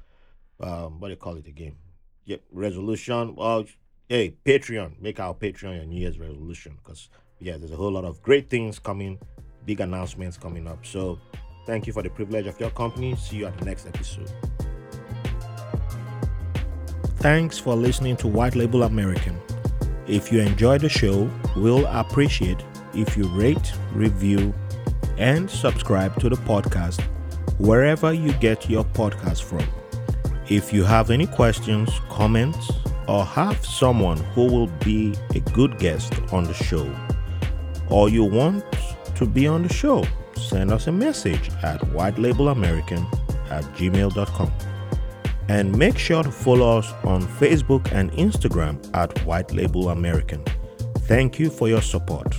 um what do you call it again? Yeah, resolution. Well, hey, Patreon. Make our Patreon your New Year's resolution. Because yeah, there's a whole lot of great things coming, big announcements coming up. So Thank you for the privilege of your company. See you at the next episode. Thanks for listening to White Label American. If you enjoy the show, we'll appreciate if you rate, review, and subscribe to the podcast wherever you get your podcast from. If you have any questions, comments, or have someone who will be a good guest on the show, or you want to be on the show, send us a message at whitelabelamerican at gmail.com. And make sure to follow us on Facebook and Instagram at White Label American. Thank you for your support.